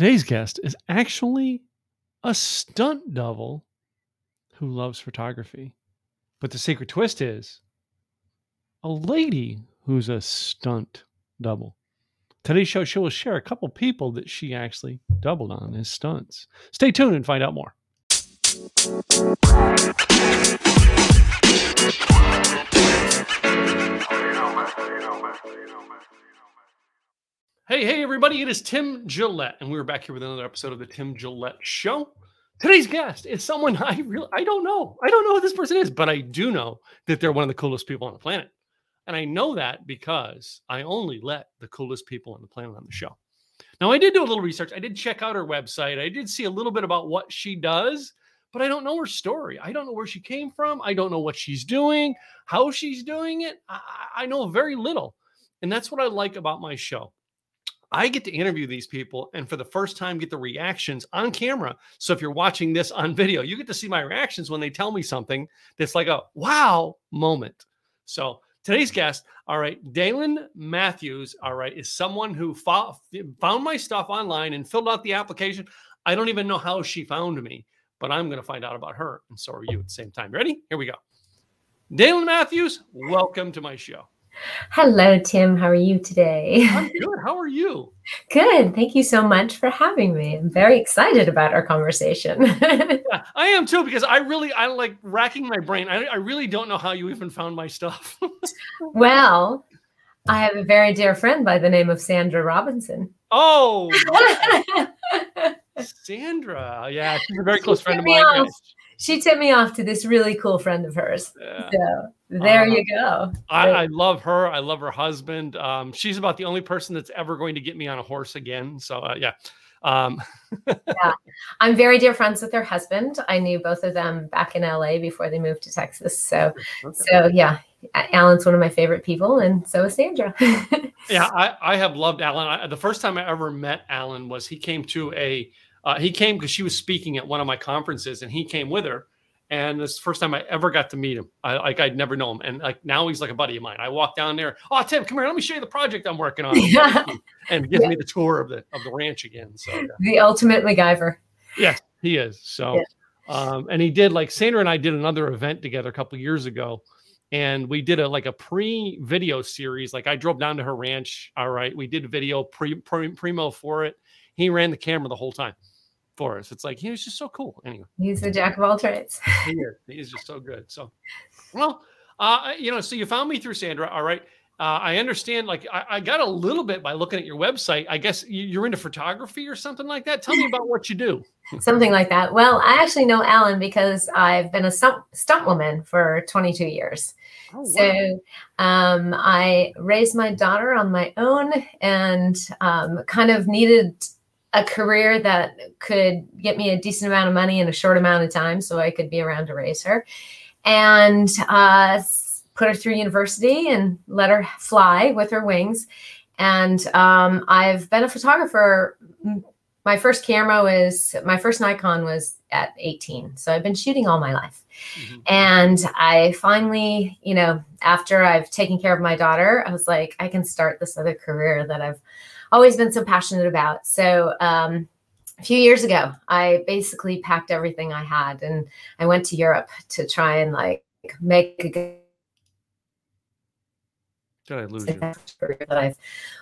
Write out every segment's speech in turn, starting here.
Today's guest is actually a stunt double who loves photography. But the secret twist is a lady who's a stunt double. Today's show, she will share a couple people that she actually doubled on as stunts. Stay tuned and find out more. Hey, hey, everybody, it is Tim Gillette, and we're back here with another episode of the Tim Gillette Show. Today's guest is someone I really I don't know. I don't know who this person is, but I do know that they're one of the coolest people on the planet. And I know that because I only let the coolest people on the planet on the show. Now, I did do a little research. I did check out her website. I did see a little bit about what she does, but I don't know her story. I don't know where she came from. I don't know what she's doing, how she's doing it. I, I know very little. And that's what I like about my show. I get to interview these people and for the first time get the reactions on camera. So if you're watching this on video, you get to see my reactions when they tell me something that's like a wow moment. So today's guest, all right, Dalen Matthews, all right, is someone who fo- found my stuff online and filled out the application. I don't even know how she found me, but I'm going to find out about her. And so are you at the same time. Ready? Here we go. Dalen Matthews, welcome to my show. Hello, Tim. How are you today? I'm good. How are you? Good. Thank you so much for having me. I'm very excited about our conversation. yeah, I am too because I really I like racking my brain. I, I really don't know how you even found my stuff. well, I have a very dear friend by the name of Sandra Robinson. Oh, Sandra. Yeah, she's a very close friend of mine she tipped me off to this really cool friend of hers. Yeah. So there uh, you go. I, I, love her. I love her husband. Um, she's about the only person that's ever going to get me on a horse again. So uh, yeah. Um. yeah, I'm very dear friends with her husband. I knew both of them back in LA before they moved to Texas. So, okay. so yeah, Alan's one of my favorite people, and so is Sandra. yeah, I, I have loved Alan. I, the first time I ever met Alan was he came to a uh, he came because she was speaking at one of my conferences, and he came with her. And this is the first time I ever got to meet him. I like I'd never known him, and like now he's like a buddy of mine. I walk down there. Oh, Tim, come here. Let me show you the project I'm working on. Yeah. and gives yeah. me the tour of the of the ranch again. So yeah. the ultimate MacGyver. Yes, he is. So, um, and he did like Sandra and I did another event together a couple years ago, and we did a like a pre-video series. Like I drove down to her ranch. All right, we did a video pre, pre primo for it. He ran the camera the whole time for us. It's like he was just so cool. Anyway, he's the jack of all trades. he is. He is just so good. So, well, uh, you know, so you found me through Sandra. All right. Uh, I understand. Like, I, I, got a little bit by looking at your website. I guess you're into photography or something like that. Tell me about what you do. something like that. Well, I actually know Alan because I've been a stunt, stunt woman for 22 years. Oh, wow. So um, I raised my daughter on my own and um, kind of needed a career that could get me a decent amount of money in a short amount of time so I could be around to raise her. And uh, put her through university and let her fly with her wings. And um, I've been a photographer. My first camera was, my first Nikon was at 18. So I've been shooting all my life. Mm-hmm. And I finally, you know, after I've taken care of my daughter, I was like, I can start this other career that I've always been so passionate about. So um, a few years ago, I basically packed everything I had and I went to Europe to try and like make a good did I lose you? that I've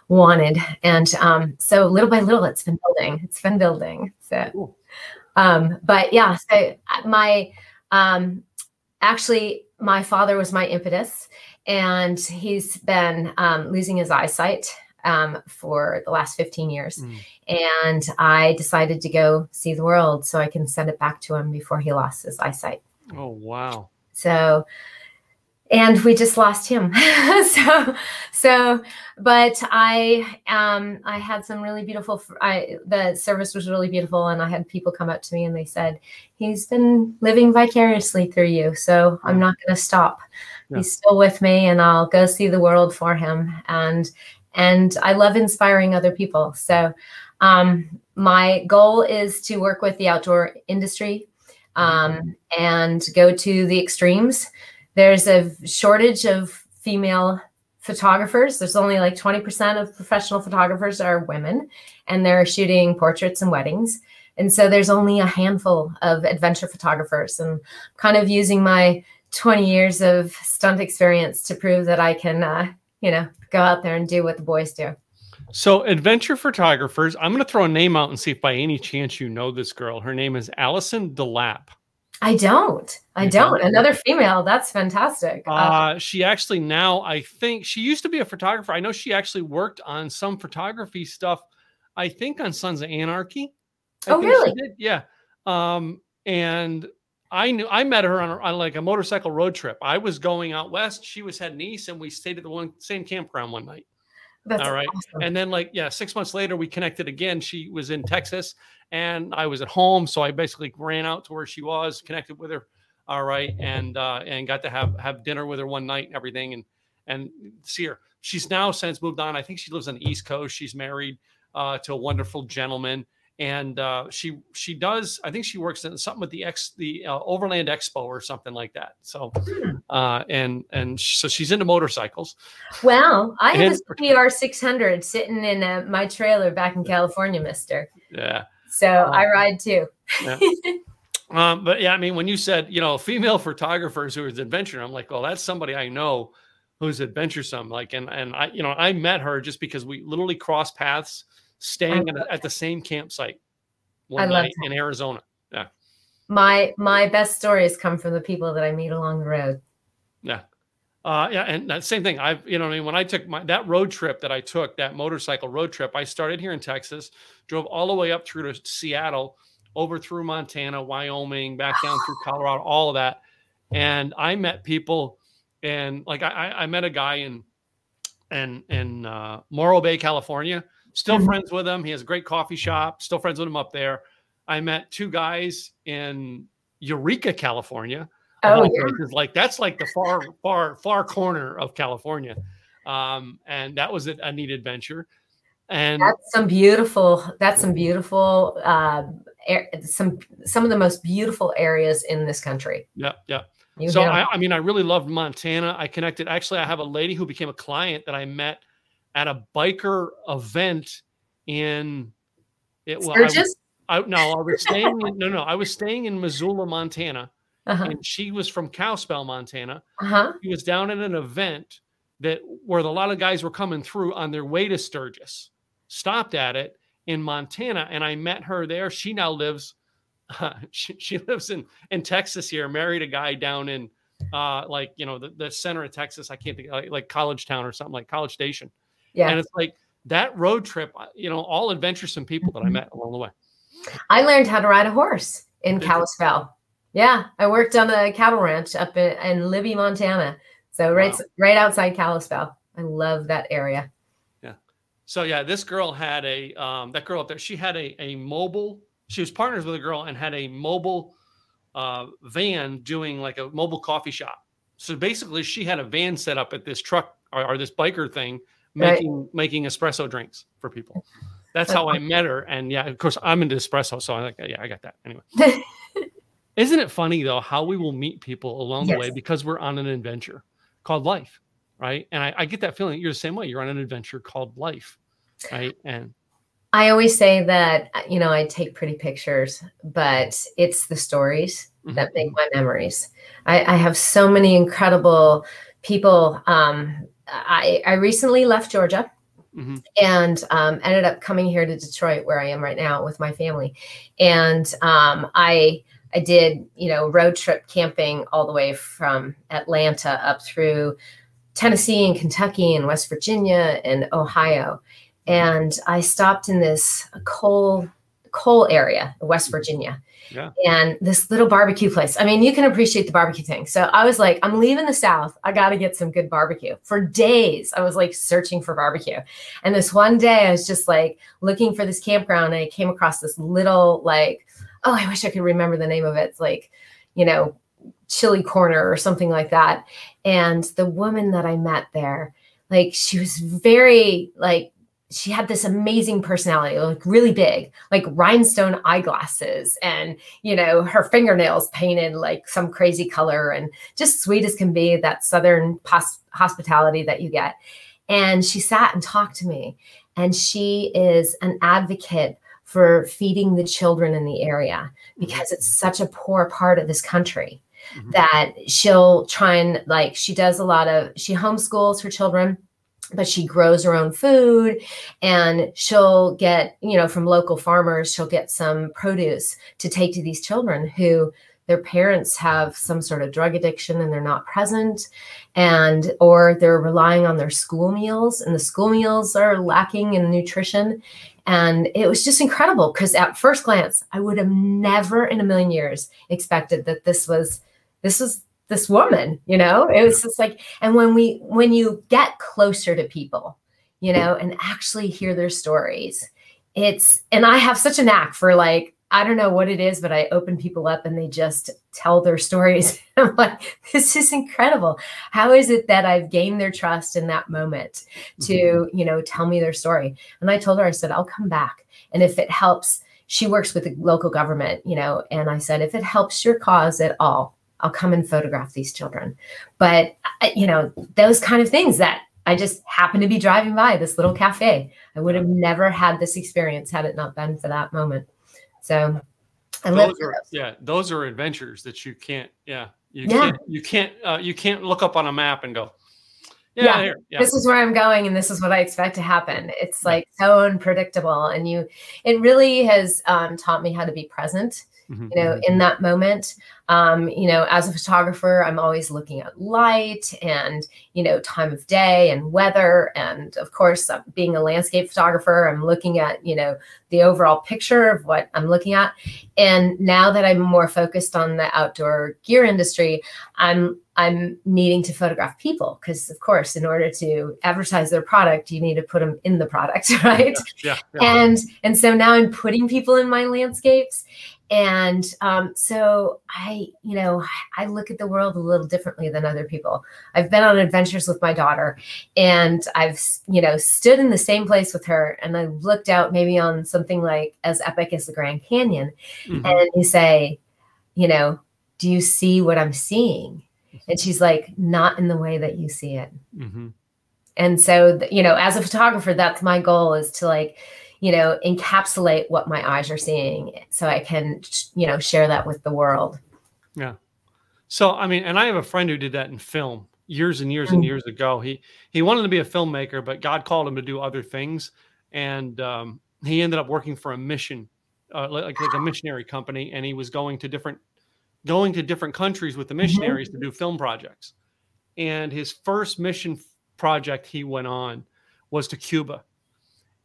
wanted. And um, so little by little, it's been building. It's been building. So, cool. um, but yeah, so uh, my um, actually, my father was my impetus, and he's been um, losing his eyesight um, for the last 15 years. Mm. And I decided to go see the world so I can send it back to him before he lost his eyesight. Oh, wow. So, and we just lost him. so, so, but I, um, I had some really beautiful, I, the service was really beautiful. And I had people come up to me and they said, he's been living vicariously through you. So I'm not going to stop. Yeah. He's still with me and I'll go see the world for him. And and I love inspiring other people. So um, my goal is to work with the outdoor industry um, and go to the extremes. There's a shortage of female photographers. There's only like 20% of professional photographers are women, and they're shooting portraits and weddings. And so there's only a handful of adventure photographers. And kind of using my 20 years of stunt experience to prove that I can, uh, you know, go out there and do what the boys do. So, adventure photographers, I'm going to throw a name out and see if by any chance you know this girl. Her name is Allison DeLapp. I don't. I don't. Another female. That's fantastic. Uh, uh, she actually now, I think she used to be a photographer. I know she actually worked on some photography stuff. I think on Sons of Anarchy. I oh, really? Yeah. Um, and I knew I met her on, on like a motorcycle road trip. I was going out west. She was heading east, and we stayed at the one same campground one night. That's All right. Awesome. And then, like, yeah, six months later, we connected again. She was in Texas and I was at home. So I basically ran out to where she was, connected with her. All right. And, uh, and got to have, have dinner with her one night and everything and, and see her. She's now since moved on. I think she lives on the East Coast. She's married uh, to a wonderful gentleman and uh, she she does I think she works in something with the X the uh, Overland Expo or something like that. So hmm. uh, and and so she's into motorcycles. Well, I have a CBR 600 sitting in uh, my trailer back in California, Mister. Yeah. So I ride too. Yeah. um, but yeah, I mean, when you said you know female photographers who is adventuring, I'm like, well, that's somebody I know who's adventuresome. Like, and and I you know I met her just because we literally crossed paths staying at, at, the same campsite one night in Arizona. Yeah. My my best stories come from the people that I meet along the road. Yeah. Uh, yeah, and that same thing. I've, you know, I mean, when I took my that road trip that I took, that motorcycle road trip, I started here in Texas, drove all the way up through to Seattle, over through Montana, Wyoming, back down through Colorado, all of that, and I met people, and like I, I met a guy in, in in uh, Morro Bay, California, Still mm-hmm. friends with him. He has a great coffee shop. Still friends with him up there. I met two guys in Eureka, California. Oh, yeah. like that's like the far, far, far corner of California, um, and that was a, a neat adventure. And that's some beautiful. That's some beautiful. Uh, air, some some of the most beautiful areas in this country. Yeah, yeah. You so I, I mean, I really loved Montana. I connected. Actually, I have a lady who became a client that I met at a biker event in it well, Sturgis? I, I, no, I was staying in, no, no, I was staying in Missoula, Montana, uh-huh. and she was from Kalispell, Montana. Uh-huh. She was down at an event that where a lot of guys were coming through on their way to Sturgis. Stopped at it in Montana, and I met her there. She now lives, uh, she, she lives in in Texas here. Married a guy down in uh, like you know the, the center of Texas. I can't think like, like College Town or something like College Station. Yeah. And it's like that road trip, you know, all adventuresome people that I mm-hmm. met along the way. I learned how to ride a horse in Kalispell. Yeah, I worked on a cattle ranch up in, in Libby, Montana. So right, wow. right outside Kalispell. I love that area. Yeah. So yeah, this girl had a um, that girl up there. She had a a mobile. She was partners with a girl and had a mobile uh, van doing like a mobile coffee shop. So basically, she had a van set up at this truck or, or this biker thing making right. making espresso drinks for people. That's how I met her. And yeah, of course, I'm into espresso, so I'm like, yeah, I got that. Anyway, isn't it funny though how we will meet people along yes. the way because we're on an adventure called life, right? And I, I get that feeling you're the same way. You're on an adventure called life, right? And I always say that you know I take pretty pictures, but it's the stories mm-hmm. that make my memories. I, I have so many incredible people um, I, I recently left Georgia mm-hmm. and um, ended up coming here to Detroit, where I am right now with my family. And um, I I did you know road trip camping all the way from Atlanta up through Tennessee and Kentucky and West Virginia and Ohio. And I stopped in this coal coal area, West Virginia. Yeah. And this little barbecue place. I mean, you can appreciate the barbecue thing. So I was like, I'm leaving the South. I got to get some good barbecue. For days, I was like searching for barbecue. And this one day, I was just like looking for this campground and I came across this little, like, oh, I wish I could remember the name of it. It's like, you know, Chili Corner or something like that. And the woman that I met there, like, she was very, like, she had this amazing personality, like really big, like rhinestone eyeglasses, and you know, her fingernails painted like some crazy color, and just sweet as can be. That southern pos- hospitality that you get. And she sat and talked to me, and she is an advocate for feeding the children in the area because it's such a poor part of this country mm-hmm. that she'll try and like she does a lot of she homeschools her children but she grows her own food and she'll get you know from local farmers she'll get some produce to take to these children who their parents have some sort of drug addiction and they're not present and or they're relying on their school meals and the school meals are lacking in nutrition. And it was just incredible because at first glance i would have never in a million years expected that this was this was this woman you know? It was just like and when we when you get closer to people you know and actually hear their stories it's and i have such a knack for like i don't know what it is but i open people up and they just tell their stories. I'm like this is incredible. How is it that i've gained their trust in that moment to mm-hmm. you know tell me their story? And i told her i said i'll come back. And if it helps she works with the local government you know and i said if it helps your cause at all I'll come and photograph these children. But, you know, those kind of things that I just happened to be driving by this little cafe. I would have never had this experience had it not been for that moment. So I those are, yeah, those are adventures that you can't, yeah, you yeah. can't, you can't, uh, you can't look up on a map and go, yeah, yeah, yeah, this is where I'm going and this is what I expect to happen. It's like so unpredictable. And you, it really has um, taught me how to be present mm-hmm. you know, mm-hmm. in that moment. Um, you know, as a photographer, I'm always looking at light and, you know, time of day and weather. And of course, uh, being a landscape photographer, I'm looking at, you know, the overall picture of what I'm looking at. And now that I'm more focused on the outdoor gear industry, I'm I'm needing to photograph people because, of course, in order to advertise their product, you need to put them in the product, right? Yeah, yeah, yeah. And and so now I'm putting people in my landscapes, and um, so i you know i look at the world a little differently than other people i've been on adventures with my daughter and i've you know stood in the same place with her and i looked out maybe on something like as epic as the grand canyon mm-hmm. and you say you know do you see what i'm seeing and she's like not in the way that you see it mm-hmm. and so you know as a photographer that's my goal is to like you know, encapsulate what my eyes are seeing so I can, you know, share that with the world. Yeah. So, I mean, and I have a friend who did that in film years and years and mm. years ago. He, he wanted to be a filmmaker, but God called him to do other things. And um, he ended up working for a mission, uh, like, like a missionary company. And he was going to different, going to different countries with the mm-hmm. missionaries mm-hmm. to do film projects. And his first mission project he went on was to Cuba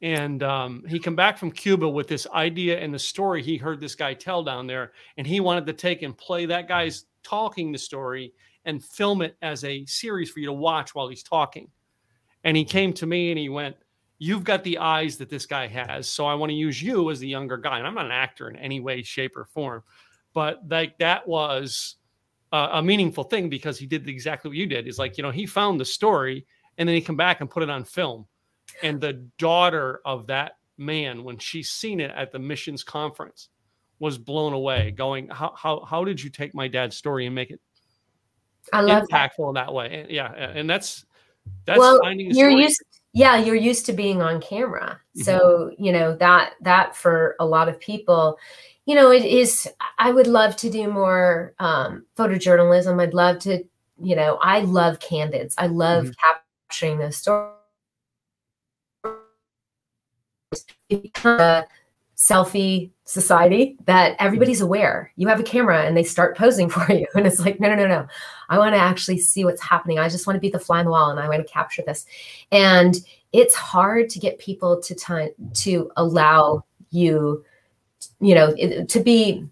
and um, he come back from Cuba with this idea and the story he heard this guy tell down there, and he wanted to take and play that guy's talking the story and film it as a series for you to watch while he's talking. And he came to me and he went, "You've got the eyes that this guy has, so I want to use you as the younger guy." And I'm not an actor in any way, shape, or form, but like that was a, a meaningful thing because he did exactly what you did. Is like you know he found the story and then he come back and put it on film and the daughter of that man, when she seen it at the missions conference, was blown away, going, How how how did you take my dad's story and make it I love impactful in that way? And, yeah, and that's that's well, you're used yeah, you're used to being on camera. Mm-hmm. So, you know, that that for a lot of people, you know, it is I would love to do more um photojournalism. I'd love to, you know, I love candids. I love mm-hmm. capturing those stories a selfie society that everybody's aware. You have a camera and they start posing for you. And it's like, no, no, no, no. I want to actually see what's happening. I just want to be the fly on the wall and I want to capture this. And it's hard to get people to time to allow you, you know, to be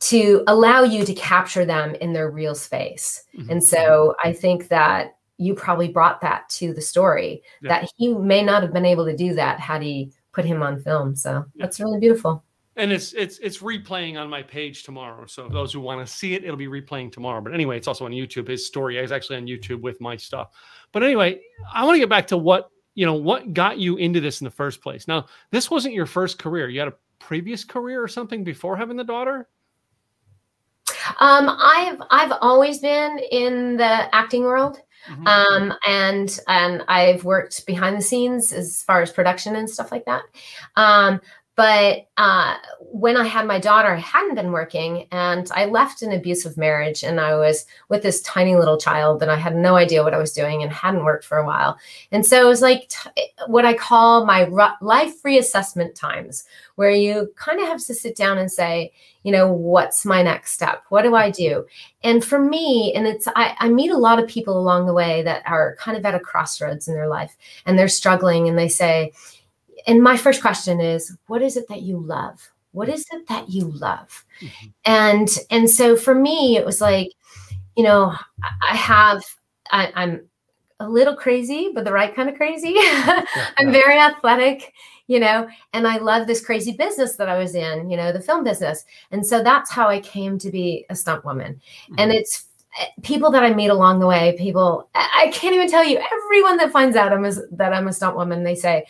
to allow you to capture them in their real space. Mm-hmm. And so I think that you probably brought that to the story yeah. that he may not have been able to do that had he put him on film. So yeah. that's really beautiful. And it's it's it's replaying on my page tomorrow. So those who want to see it, it'll be replaying tomorrow. But anyway, it's also on YouTube. His story is actually on YouTube with my stuff. But anyway, I want to get back to what you know, what got you into this in the first place? Now, this wasn't your first career. You had a previous career or something before having the daughter? Um, I've I've always been in the acting world. Mm-hmm. Um, and and I've worked behind the scenes as far as production and stuff like that. Um, but uh, when I had my daughter, I hadn't been working and I left an abusive marriage and I was with this tiny little child and I had no idea what I was doing and hadn't worked for a while. And so it was like t- what I call my life reassessment times, where you kind of have to sit down and say, you know, what's my next step? What do I do? And for me, and it's, I, I meet a lot of people along the way that are kind of at a crossroads in their life and they're struggling and they say, and my first question is what is it that you love what is it that you love mm-hmm. and and so for me it was like you know i have I, i'm a little crazy but the right kind of crazy i'm very athletic you know and i love this crazy business that i was in you know the film business and so that's how i came to be a stunt woman mm-hmm. and it's eh, people that I meet along the way, people I can't even tell you. Everyone that finds out I'm a, that I'm a stunt woman, they say,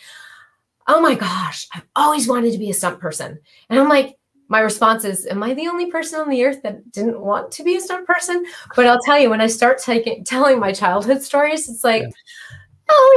oh my gosh, I've always wanted to be a stunt person. And I'm like, my response is, am I the only person on the earth that didn't want to be a stunt person? But I'll tell you, when I start taking, telling my childhood stories, it's like, yeah. Oh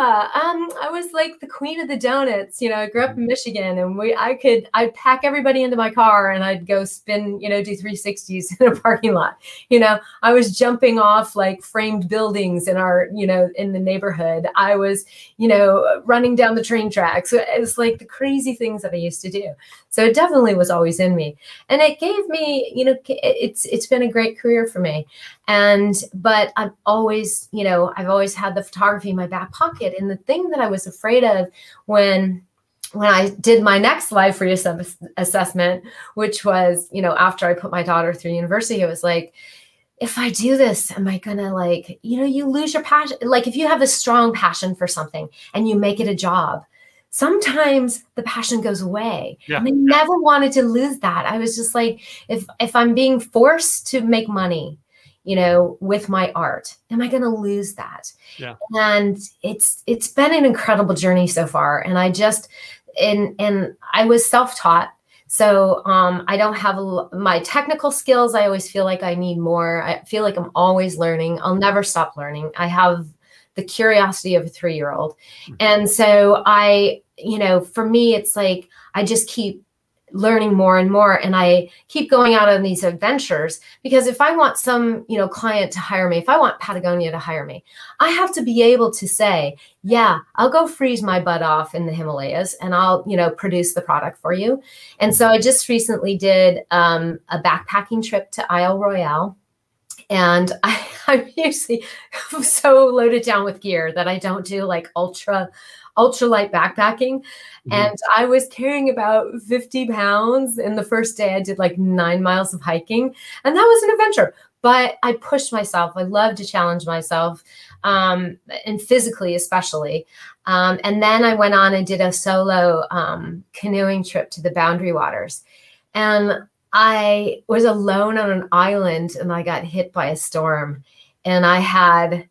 yeah. Um, I was like the queen of the donuts. You know, I grew up in Michigan and we I could I'd pack everybody into my car and I'd go spin, you know, do 360s in a parking lot. You know, I was jumping off like framed buildings in our, you know, in the neighborhood. I was, you know, running down the train tracks. It's like the crazy things that I used to do. So it definitely was always in me. And it gave me, you know, it's it's been a great career for me. And but I've always, you know, I've always had the photography in my back pocket. And the thing that I was afraid of when when I did my next life reassessment, assessment, which was, you know, after I put my daughter through university, it was like, if I do this, am I gonna like, you know, you lose your passion? Like if you have a strong passion for something and you make it a job, sometimes the passion goes away. Yeah. And I never wanted to lose that. I was just like, if if I'm being forced to make money, you know, with my art, am I going to lose that? Yeah. And it's it's been an incredible journey so far. And I just and and I was self taught. So um, I don't have a, my technical skills. I always feel like I need more. I feel like I'm always learning. I'll never stop learning. I have the curiosity of a three year old. Mm-hmm. And so I, you know, for me, it's like I just keep learning more and more and i keep going out on these adventures because if i want some you know client to hire me if i want patagonia to hire me i have to be able to say yeah i'll go freeze my butt off in the himalayas and i'll you know produce the product for you. And so i just recently did um, a backpacking trip to isle royale and I, I'm usually so loaded down with gear that I don't do like ultra, ultra light backpacking. Mm-hmm. And I was carrying about 50 pounds. And the first day I did like nine miles of hiking. And that was an adventure. But I pushed myself. I love to challenge myself, um, and physically, especially. Um, and then I went on and did a solo um, canoeing trip to the Boundary Waters. And I was alone on an island and I got hit by a storm. And I had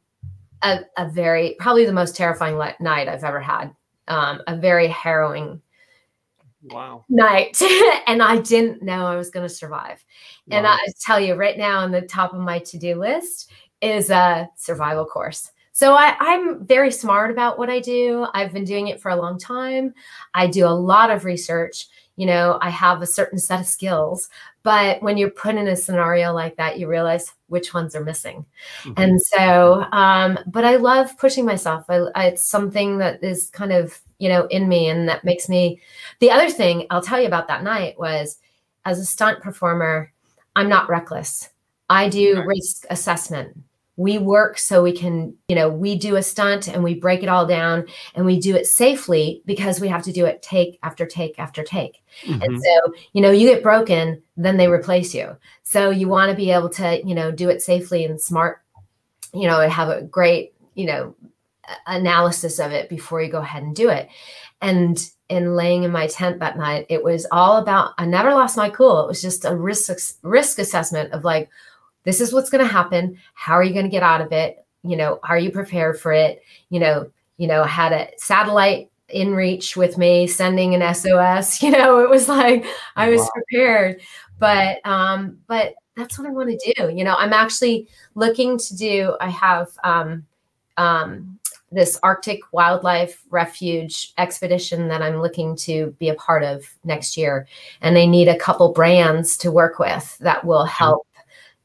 a, a very, probably the most terrifying le- night I've ever had, um, a very harrowing wow. night. And i didn't know i was going to survive wow. and i tell you right now on the top of my to-do list is a survival course. So I, i'm very smart about what i do. I've been doing it for a long time. I do a lot of research. You know, I have a certain set of skills. But when you're put in a scenario like that, you realize which ones are missing. Mm-hmm. And so, um, but I love pushing myself. I, I, it's something that is kind of, you know, in me and that makes me. The other thing I'll tell you about that night was as a stunt performer, I'm not reckless. I do right. risk assessment we work so we can you know we do a stunt and we break it all down and we do it safely because we have to do it take after take after take. Mm-hmm. and so you know you get broken then they replace you. So you want to be able to you know do it safely and smart you know have a great you know analysis of it before you go ahead and do it. And in laying in my tent that night it was all about i never lost my cool. It was just a risk risk assessment of like this is what's going to happen. How are you going to get out of it? You know, are you prepared for it? You know, you know, had a satellite inReach with me sending an SOS. You know, it was like I was wow. prepared. But um, but that's what I want to do. You know, I'm actually looking to do, I have um, um, this Arctic wildlife refuge expedition that I'm looking to be a part of next year. And they need a couple brands to work with that will mm-hmm. help.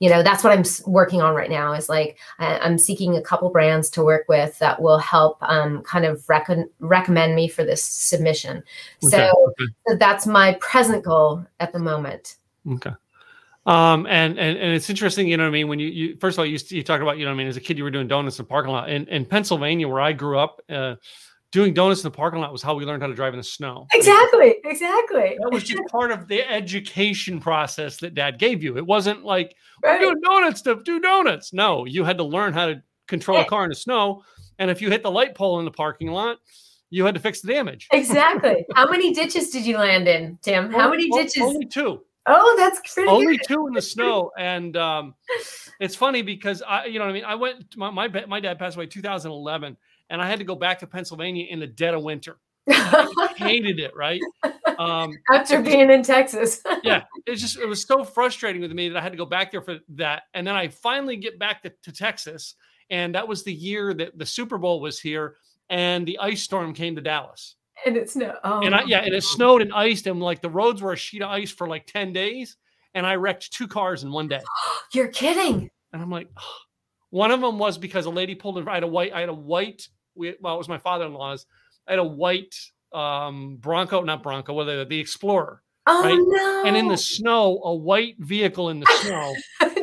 You know, that's what I'm working on right now is like I, am seeking a couple brands to work with that will help um, kind of rec- recommend me for this submission. Okay. So, okay. so that's my present goal at the moment. Okay. Um, and, and, and it's interesting, you know what I mean? When you, you first of all, you, you talk about, you know what I mean? As a kid, you were doing donuts in the parking lot in, in Pennsylvania, where I grew up, uh, doing donuts in the parking lot was how we learned how to drive in the snow. Exactly. Exactly. That was just part of the education process that dad gave you. It wasn't like right. we're doing donuts to do donuts. No, you had to learn how to control a car in the snow. And if you hit the light pole in the parking lot, you had to fix the damage. Exactly. how many ditches did you land in, Tim? How many ditches? Only two. Oh, that's pretty only good. two in the snow, and um, it's funny because I, you know, what I mean, I went. My, my my dad passed away 2011, and I had to go back to Pennsylvania in the dead of winter. I hated it, right? Um, After being in Texas. yeah, it just it was so frustrating with me that I had to go back there for that, and then I finally get back to, to Texas, and that was the year that the Super Bowl was here, and the ice storm came to Dallas and it snowed. Oh. And I, yeah, and it snowed and iced, and like the roads were a sheet of ice for like ten days, and I wrecked two cars in one day. You're kidding. And I'm like, oh. one of them was because a lady pulled in. I had a white. I had a white. Well, it was my father-in-law's. I had a white um, Bronco, not Bronco, whether the Explorer. Oh right? no! And in the snow, a white vehicle in the snow.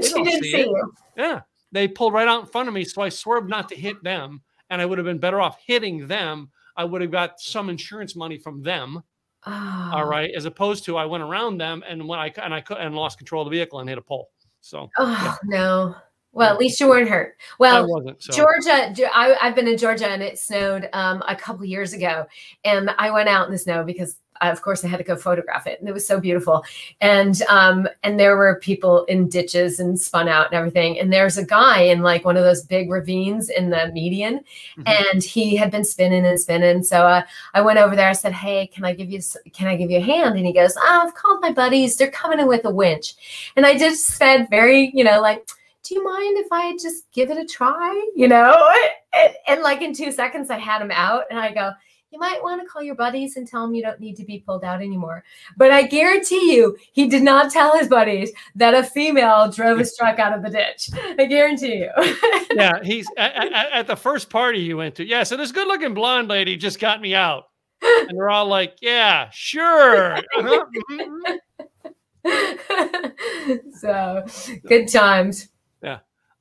she didn't see, see Yeah, they pulled right out in front of me, so I swerved not to hit them, and I would have been better off hitting them I would have got some insurance money from them. Oh. All right, as opposed to I went around them and when I and I could and lost control of the vehicle and hit a pole. So oh yeah. no. Well, at least you weren't hurt. Well, so. Georgia, I, have been in Georgia and it snowed um, a couple years ago, and I went out in the snow because of course I had to go photograph it and it was so beautiful. And um and there were people in ditches and spun out and everything. And there's a guy in like one of those big ravines in the median mm-hmm. and he had been spinning and spinning. So uh, I went over there. I said, "Hey, can I give you can I give you a hand?" And he goes, oh, "I've called my buddies. They're coming in with a winch." And I just said very, you know, like do you mind if I just give it a try? You know, and, and, like in two seconds, I had him out, and I go, you might want to call your buddies and tell them you don't need to be pulled out anymore. But I guarantee you, he did not tell his buddies that a female drove his truck out of the ditch. I guarantee you. yeah, he's at, at, at, the first party he went to. Yeah, so this good-looking blonde lady just got me out, and they're all like, "Yeah, sure." Uh-huh. so good times.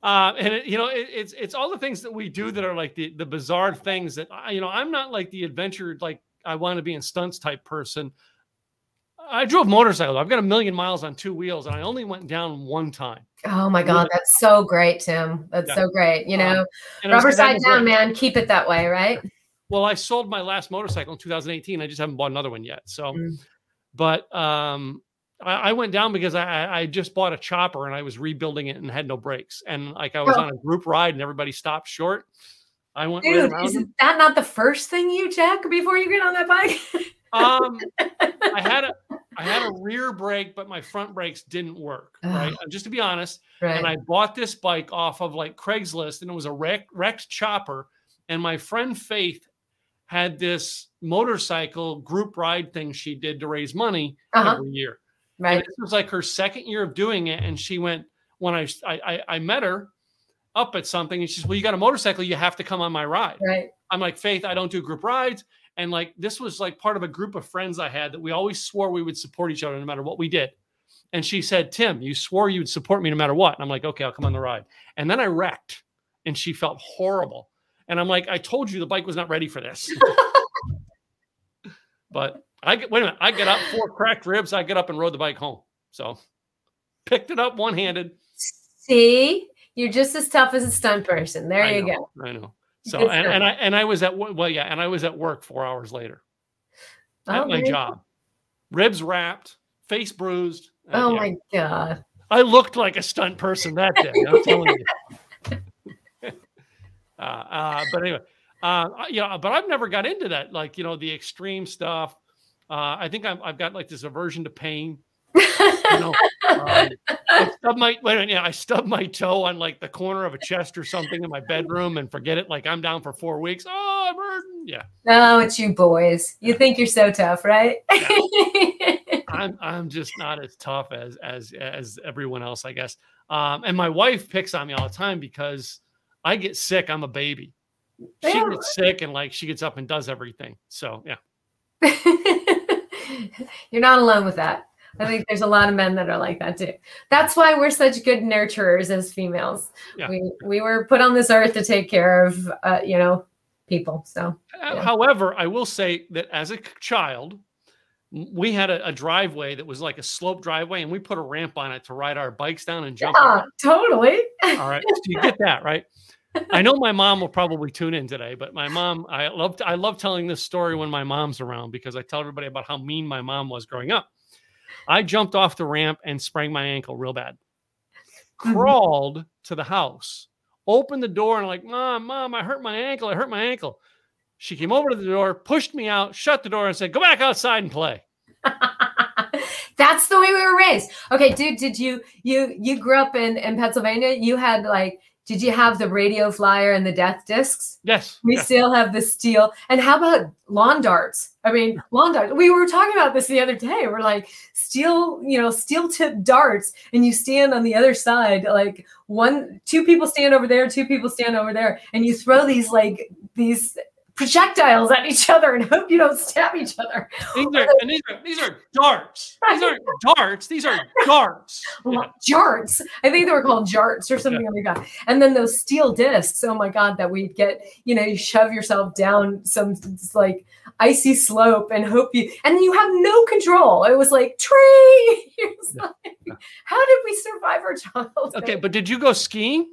Uh, and it, you know, it, it's it's all the things that we do that are like the the bizarre things that I, you know. I'm not like the adventure like I want to be in stunts type person. I drove motorcycles. I've got a million miles on two wheels, and I only went down one time. Oh my god, that's so great, Tim. That's yeah. so great. You know, um, rubber side down, great. man. Keep it that way, right? Well, I sold my last motorcycle in 2018. I just haven't bought another one yet. So, mm. but um, I, went down because I, I just bought a chopper and I was rebuilding it and had no brakes. And like I was on a group ride and everybody stopped short. I went. Dude, is that not the first thing you check before you get on that bike? um, I had a I had a rear brake, but my front brakes didn't work. Right, just to be honest. Right. And I bought this bike off of like Craigslist, and it was a wreck, wrecked chopper. And my friend Faith had this motorcycle group ride thing she did to raise money uh-huh. every year. Right. And this was like her second year of doing it. And she went, when I, I, I met her up at something and she says, well, you got a motorcycle. You have to come on my ride. Right. I'm like, Faith, I don't do group rides. And like, this was like part of a group of friends I had that we always swore we would support each other no matter what we did. And she said, Tim, you swore you would support me no matter what. And I'm like, okay, I'll come on the ride. And then I wrecked and she felt horrible. And I'm like, I told you the bike was not ready for this. but I get wait a minute. I get up four cracked ribs. I get up and rode the bike home. So picked it up one handed. See, you're just as tough as a stunt person. There I you know, go. I know. So and, and, I and I was at well yeah and I was at work four hours later oh, at my job, ribs wrapped, face bruised. Oh yeah. my god! I looked like a stunt person that day. I'm telling you. uh, uh, but anyway, Uh, you know, but I've never got into that, like you know, the extreme stuff. Uh, I think I'm, I've got like this aversion to pain. You know, um, I stub my wait, yeah, I stub my toe on like the corner of a chest or something in my bedroom and forget it. Like I'm down for four weeks. Oh, I'm hurting. Yeah. No, it's you boys. You think you're so tough, right? Yeah. I'm I'm just not as tough as as as everyone else, I guess. Um, and my wife picks on me all the time because I get sick. I'm a baby. She gets sick and like she gets up and does everything. So yeah. You're not alone with that. I think there's a lot of men that are like that too. That's why we're such good nurturers as females. Yeah. We we were put on this earth to take care of uh, you know people. So Uh, Yeah. However, I will say that as a child, we had a, a driveway that was like a slope driveway, and we put a ramp on it to ride our bikes down and jump. yeah, totally. All right, so you get that right. I know my mom will probably tune in today, but my mom, I love, I love telling this story when my mom's around because I tell everybody about how mean my mom was growing up. I jumped off the ramp and sprained my ankle real bad. Mhm. Crawled to the house, opened the door, and like, mom, mom, I hurt my ankle. I hurt my ankle. She came over to the door, pushed me out, shut the door, and said, "Go back outside and play." That's the way we were raised. Okay, dude, did you you you grew up in in Pennsylvania? You had like did you have the radio flyer and the death discs? Yes, We yes. still have the steel. And how about lawn darts? I mean, lawn darts. We were talking about this the other day. We're like steel, you know, steel tip darts, and you stand on the other side, like one, two people stand over there, two people stand over there, and you throw these like these projectiles at each other and hope you don't stab each other. These are, and these are these are darts. These aren't darts. These are darts. Yeah. Jarts. I think they were called jarts or something like that. And then those steel discs. Oh my god, that we'd get. You know, you shove yourself down some like icy slope and hope you, and you have no control. It was like tree. Was Yeah. like, how did we survive our childhood? Okay, but did you go skiing?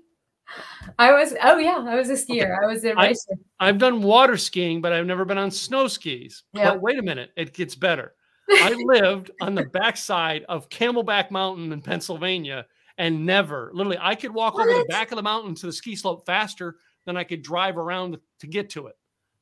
I was. Oh yeah, I was a skier. I was a I- racer. I've done water skiing, but I've never been on snow skis. Yeah. But wait a minute, it gets better. I lived on the backside of Camelback Mountain in Pennsylvania and never, literally, I could walk over the back of the mountain to the ski slope faster than I could drive around to get to it.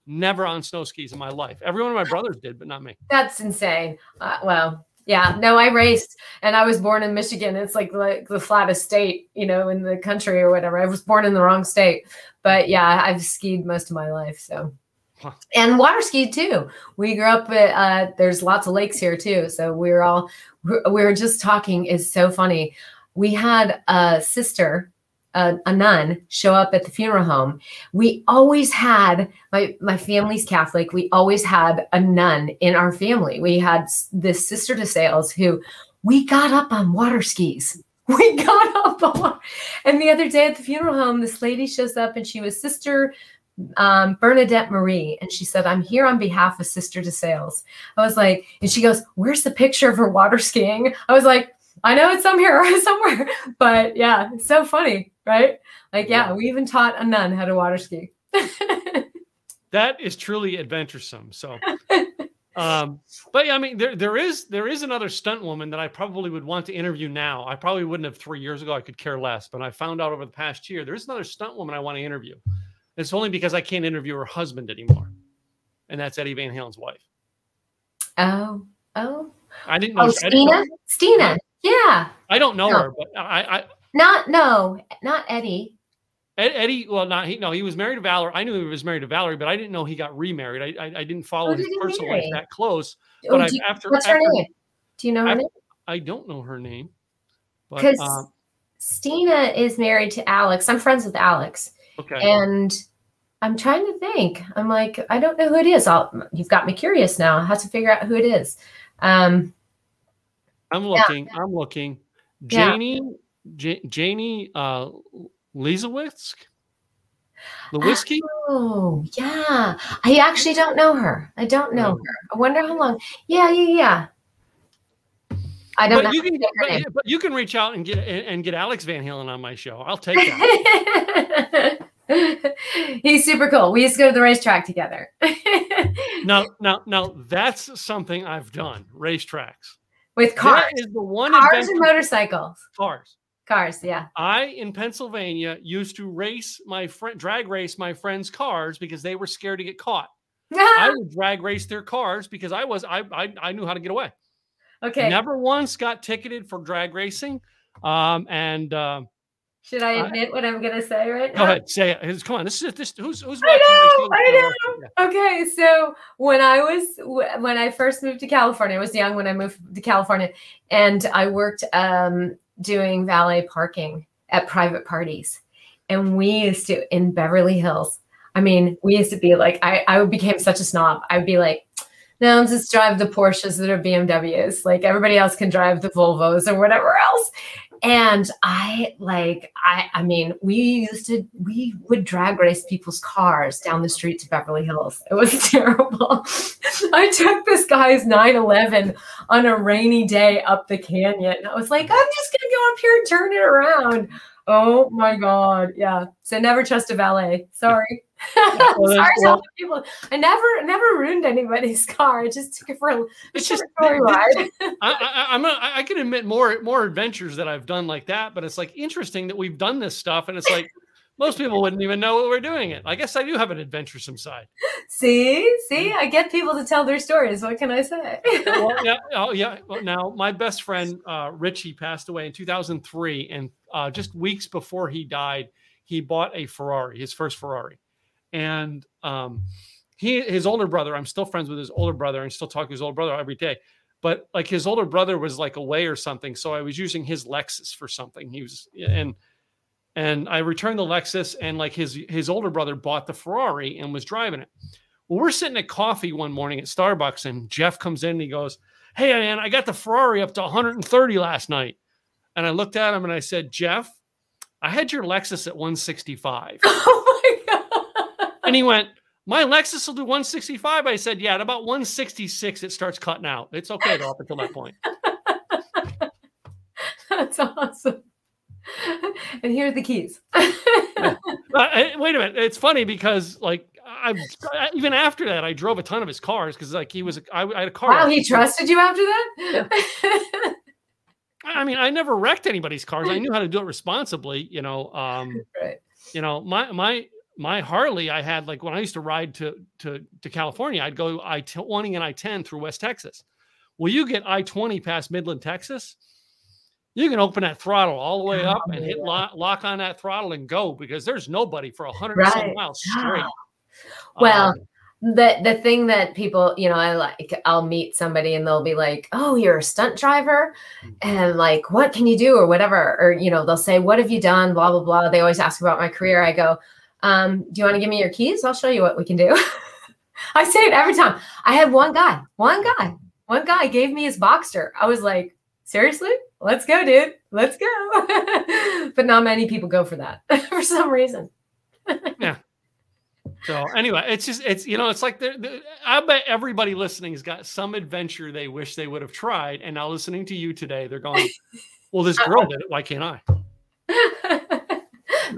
Never on snow skis in my life. Every one of my brothers did, but not me. That's insane. Uh, well, yeah, no, I raced and I was born in Michigan. It's like, like the flattest state, you know, in the country or whatever. I was born in the wrong state. But yeah, I've skied most of my life. So, Huh. and water skied too. We grew up, at, uh, there's lots of lakes here too. So we were all, we we were just talking. Is so funny. We had a sister, a, a nun, show up at the funeral home. We always had my my family's Catholic. We always had a nun in our family. We had this sister de Sales who we got up on water skis. We got up on, and the other day at the funeral home, this lady shows up and she was Sister um, Bernadette Marie, and she said, "I'm here on behalf of Sister de Sales." I was like, and she goes, "Where's the picture of her water skiing?" I was like, "I know it's some here somewhere," but yeah, it's so funny, right? Like, yeah, we even taught a nun how to water ski. That is truly adventuresome. So, um, but yeah, I mean, there there is there is another stunt woman that I probably would want to interview now. I probably wouldn't have three years ago. I could care less, but I found out over the past year there's another stunt woman I want to interview. It's only because I can't interview her husband anymore, and that's Eddie Van Halen's wife. Oh, oh, I didn't know. oh, I, didn't know Stina, Stina, yeah, I don't know No. her, but I, I not no, not Eddie. Ed, Eddie. Well, not he. No, he was married to Valerie. I knew he was married to Valerie, but I didn't know he got remarried. I I, I didn't follow Who his did personal life that close. Oh, But I, you- after what's her name? Do you know her after- name? I don't know her name. Because um, Stina is married to Alex. I'm friends with Alex, okay. and I'm trying to think. I'm like, I don't know who it is. I'll, you've got me curious now. I have to figure out who it is. Um, I'm looking. I'm looking. Yeah. Janie, J- Janie uh, Lizowitz, Lewinsky. oh yeah, I actually don't know her. I don't know Oh. her. I wonder how long. Yeah, yeah, yeah. I don't But know. you can, but, but you can reach out and get and and get Alex Van Halen on my show. I'll take that. He's super cool. We used to go to the racetrack together. now, now, now, that's something I've done. Racetracks. With cars, That is the one cars and motorcycles. cars. Cars, yeah. I in Pennsylvania used to race my friend, drag race my friends' cars because they were scared to get caught. I would drag race their cars because I was I I, I knew how to get away. okay. Never once got ticketed for drag racing. Um, and uh, Should I admit what I'm gonna say right now? go ahead, say it. Come on, this is this. Who's who's I know. I know. Okay, so when I was when I first moved to California, I was young when I moved to California, and I worked um, doing valet parking at private parties, and we used to in Beverly Hills. I mean, we used to be like, I I became such a snob. I'd be like, no, just drive the Porsches that are BMWs. Like everybody else can drive the Volvos or whatever else. And I like, I I mean, we used to we would drag race people's cars down the street to Beverly Hills. It was terrible. I took this guy's 911 on a rainy day up the canyon. I was like, I'm just gonna go up here and turn it around. Oh my god. Yeah. So never trust a valet. Sorry. Well, Sorry to well- people. I never never ruined anybody's car. I just took it for a It's just a story ride. I, I, I'm not, I I can admit more more adventures that I've done like that, but it's like interesting that we've done this stuff, and it's like most people wouldn't even know what we're doing it. I guess I do have an adventuresome side. See, see, I get people to tell their stories. What can I say? well, yeah, oh yeah. Well, now my best friend uh, Richie passed away in 2003, and uh, just weeks before he died, he bought a Ferrari, his first Ferrari, and um, he his older brother. I'm still friends with his older brother, and still talk to his older brother every day. But like his older brother was like away or something, so I was using his Lexus for something. He was and and I returned the Lexus, and like his his older brother bought the Ferrari and was driving it. Well, we're sitting at coffee one morning at Starbucks, and Jeff comes in and he goes, Hey, man, I got the Ferrari up to 130 last night. And I looked at him and I said, Jeff, I had your Lexus at 165. And he went, My Lexus will do 165. I said, Yeah, at about 166, it starts cutting out. It's okay though, up until that point. That's awesome. And here are the keys. Uh, uh, wait a minute. It's funny because, like, I I- even after that, I drove a ton of his cars because, like, he was, I, I had a car. wow, he trusted you after that? I mean, I never wrecked anybody's cars. I knew how to do it responsibly. You know, um, right. you know, my my my Harley, I had like when I used to ride to to to California, I'd go I twenty and I ten through West Texas. Well, you get I twenty past Midland, Texas, you can open that throttle all the way up and hit Oh, lock, lock on that throttle and go because there's nobody for a hundred Right. miles straight. Well, Um, the the thing that people you know i like i'll meet somebody and they'll be like oh you're a stunt driver? And like what can you do? or whatever or you know they'll say what have you done? blah blah blah. They always ask about my career. I go um, do you want to give me your keys? I'll show you what we can do. I say it every time. I had one guy one guy one guy gave me his boxster. I was like seriously? Let's go dude. Let's go. But not many people go for that for some reason. Yeah. So anyway, it's just it's you know it's like the, I bet everybody listening has got some adventure they wish they would have tried, and now listening to you today, they're going, "Well, this girl did it. Why can't I?"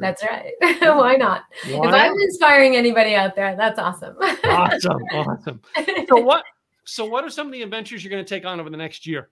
That's right. Why not? If Why I'm inspiring anybody out there, that's awesome. awesome, awesome. So what? So what are some of the adventures you're going to take on over the next year?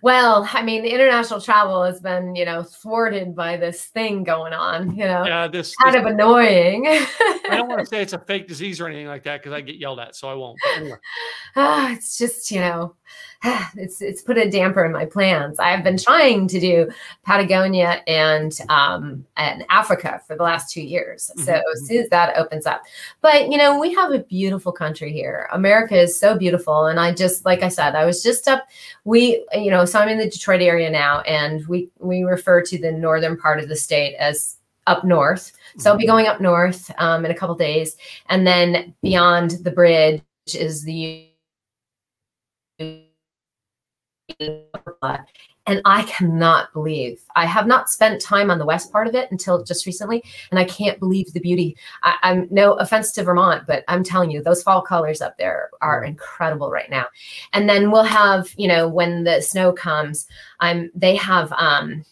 Well, I mean, international travel has been, you know, thwarted by this thing going on, you know, Yeah, this. kind of annoying. I don't want to say it's a fake disease or anything like that because I get yelled at, so I won't. Anyway. Ah, it's just, you know, it's it's put a damper in my plans. I've been trying to do Patagonia and um and Africa for the last two years. So Mhm, as soon as that opens up. But you know, we have a beautiful country here. America is so beautiful. And I just like I said, I was just up we you know, so I'm in the Detroit area now and we we refer to the northern part of the state as up north. So I'll be going up north um, in a couple days, and then beyond the bridge is the and I cannot believe I have not spent time on the west part of it until just recently, and I can't believe the beauty. I, I'm no offense to Vermont, but I'm telling you, those fall colors up there are incredible right now. And then we'll have, you know, when the snow comes, I'm they have um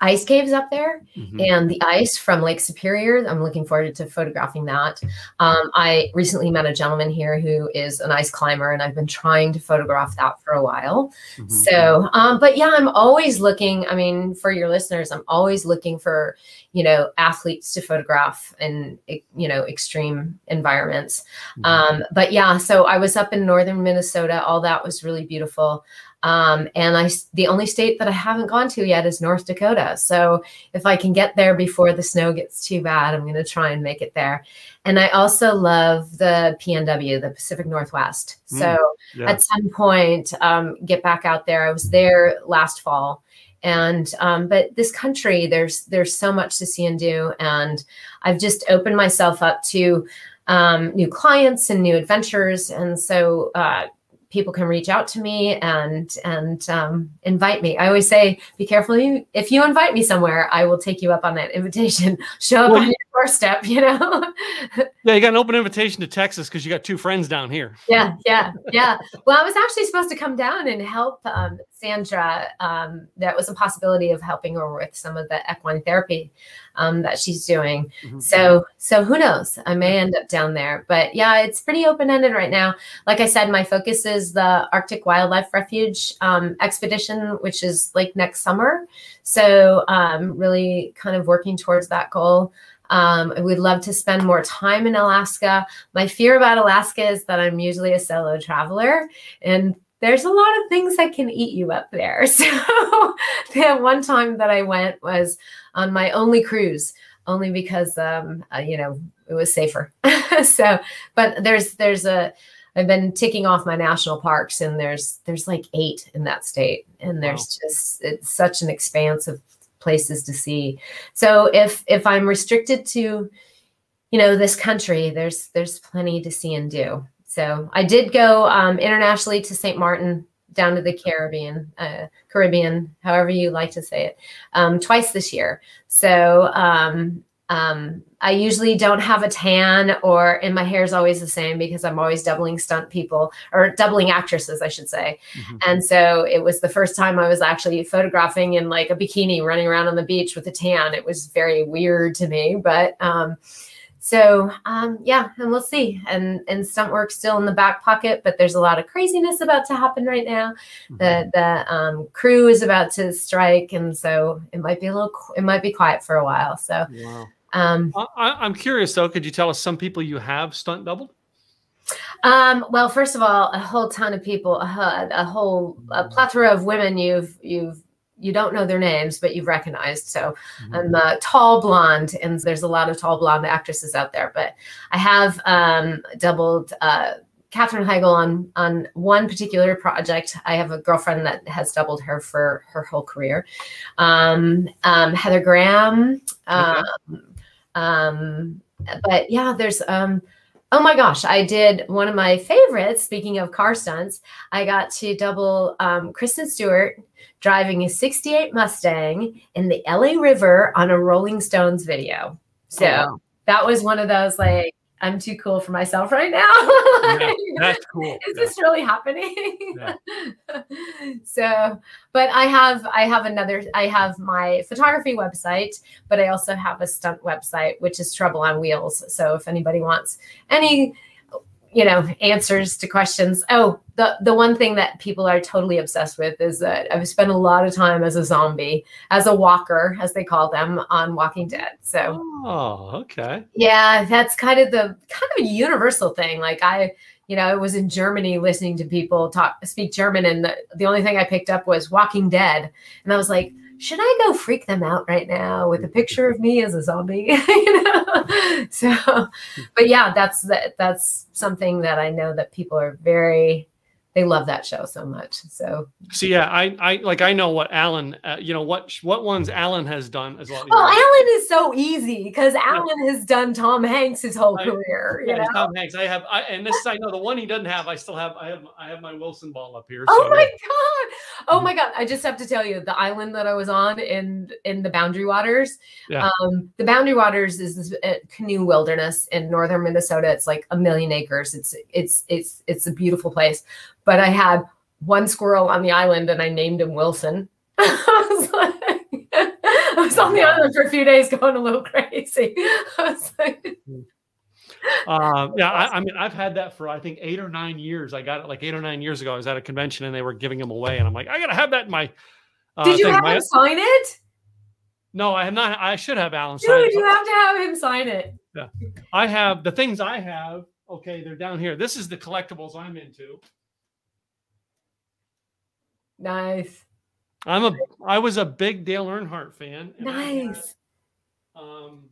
ice caves up there Mhm. and the ice from Lake Superior. I'm looking forward to photographing that. Um, I recently met a gentleman here who is an ice climber, and I've been trying to photograph that for a while. Mhm. So, um, but yeah, I'm always looking. I mean, for your listeners, I'm always looking for you know athletes to photograph in you know extreme environments. Mhm. Um, but yeah, so I was up in northern Minnesota. All that was really beautiful. Um, and I, the only state that I haven't gone to yet is North Dakota. So if I can get there before the snow gets too bad, I'm going to try and make it there. And I also love the PNW, the Pacific Northwest. Mm, So yeah. at some point, um, get back out there. I was there last fall. And um, but this country, there's there's so much to see and do, and I've just opened myself up to um, new clients and new adventures, and so uh, people can reach out to me and and um, invite me. I always say, be careful you, if you invite me somewhere, I will take you up on that invitation. Show up Well, on your doorstep, you know. yeah, you got an open invitation to Texas because you got two friends down here. yeah, yeah, yeah. Well, I was actually supposed to come down and help um, Sandra. Um, that was a possibility of helping her with some of the equine therapy um, that she's doing. Mhm. So, so who knows? I may end up down there, but yeah, it's pretty open ended right now. Like I said, my focus is the Arctic Wildlife Refuge um, expedition, which is like next summer. So, um, really kind of working towards that goal. Um, I would love to spend more time in Alaska. My fear about Alaska is that I'm usually a solo traveler and there's a lot of things that can eat you up there. So the one time that I went was on my only cruise, only because um, uh, you know it was safer. so, but there's there's a I've been ticking off my national parks, and there's there's like eight in that state, and there's just it's such an expanse of places to see. So if if I'm restricted to you know this country, there's there's plenty to see and do. So I did go um, internationally to St. Martin, down to the Caribbean, uh, Caribbean, however you like to say it, um, twice this year. So um, um, I usually don't have a tan, or and my hair is always the same because I'm always doubling stunt people or doubling actresses, I should say. Mhm. And so it was the first time I was actually photographing in like a bikini, running around on the beach with a tan. It was very weird to me, but um, so um, yeah, and we'll see. And and stunt work still in the back pocket, but there's a lot of craziness about to happen right now. Mhm. The the um, crew is about to strike, and so it might be a little it might be quiet for a while. So Wow. um, I, I- I'm curious though. Could you tell us some people you have stunt doubled? Um, well, first of all, a whole ton of people, a, a whole a plethora of women you've you've you don't know their names, but you've recognized. So I'm a tall blonde, and there's a lot of tall blonde actresses out there. But I have um, doubled uh, Katherine Heigl on on one particular project. I have a girlfriend that has doubled her for her whole career. Um, um, Heather Graham. Um, um, but yeah, there's um, Oh my gosh, I did one of my favorites. Speaking of car stunts, I got to double um, Kristen Stewart driving a 68 Mustang in the LA River on a Rolling Stones video. So Oh, wow. that was one of those like, I'm too cool for myself right now. Yeah, that's cool. Is Yeah. this really happening? so, but I have I have another I have my photography website, but I also have a stunt website which is Trouble on Wheels. So if anybody wants any you know answers to questions oh the the one thing that people are totally obsessed with is that i've spent a lot of time as a zombie as a walker as they call them on walking dead so Oh, okay. yeah, that's kind of the kind of a universal thing. Like I, you know, I was in Germany listening to people talk speak German, and the, the only thing I picked up was Walking Dead, and I was like, should I go freak them out right now with a picture of me as a zombie? you know, so, but yeah, that's that that's something that I know that people are very they love that show so much. So So yeah, I I like I know what Alan, uh, you know what what ones Alan has done as well. Oh, Alan is so easy because Alan has done Tom Hanks his whole I- career. You Yeah, know? Tom Hanks. I have, I, and this I know the one he doesn't have. I still have. I have. I have my Wilson ball up here. Oh so- my god! Oh my god! I just have to tell you, the island that I was on in in the Boundary Waters. Yeah. Um, the Boundary Waters is this uh, canoe wilderness in northern Minnesota. It's like a million acres. It's it's it's it's a beautiful place. But I had one squirrel on the island, and I named him Wilson. I was like, I was on the island for a few days going a little crazy. I was like, uh, yeah, I, I, mean, I've had that for I think eight or nine years. I got it like eight or nine years ago. I was at a convention and they were giving them away, and I'm like, I gotta have that in my. Uh, Did you thing. have my, him sign it? No, I have not. I should have Alan sign Dude, it. you have to have him sign it. Yeah, I have the things I have. Okay, they're down here. This is the collectibles I'm into. Nice. I'm a. I was a big Dale Earnhardt fan. Nice. I had, um,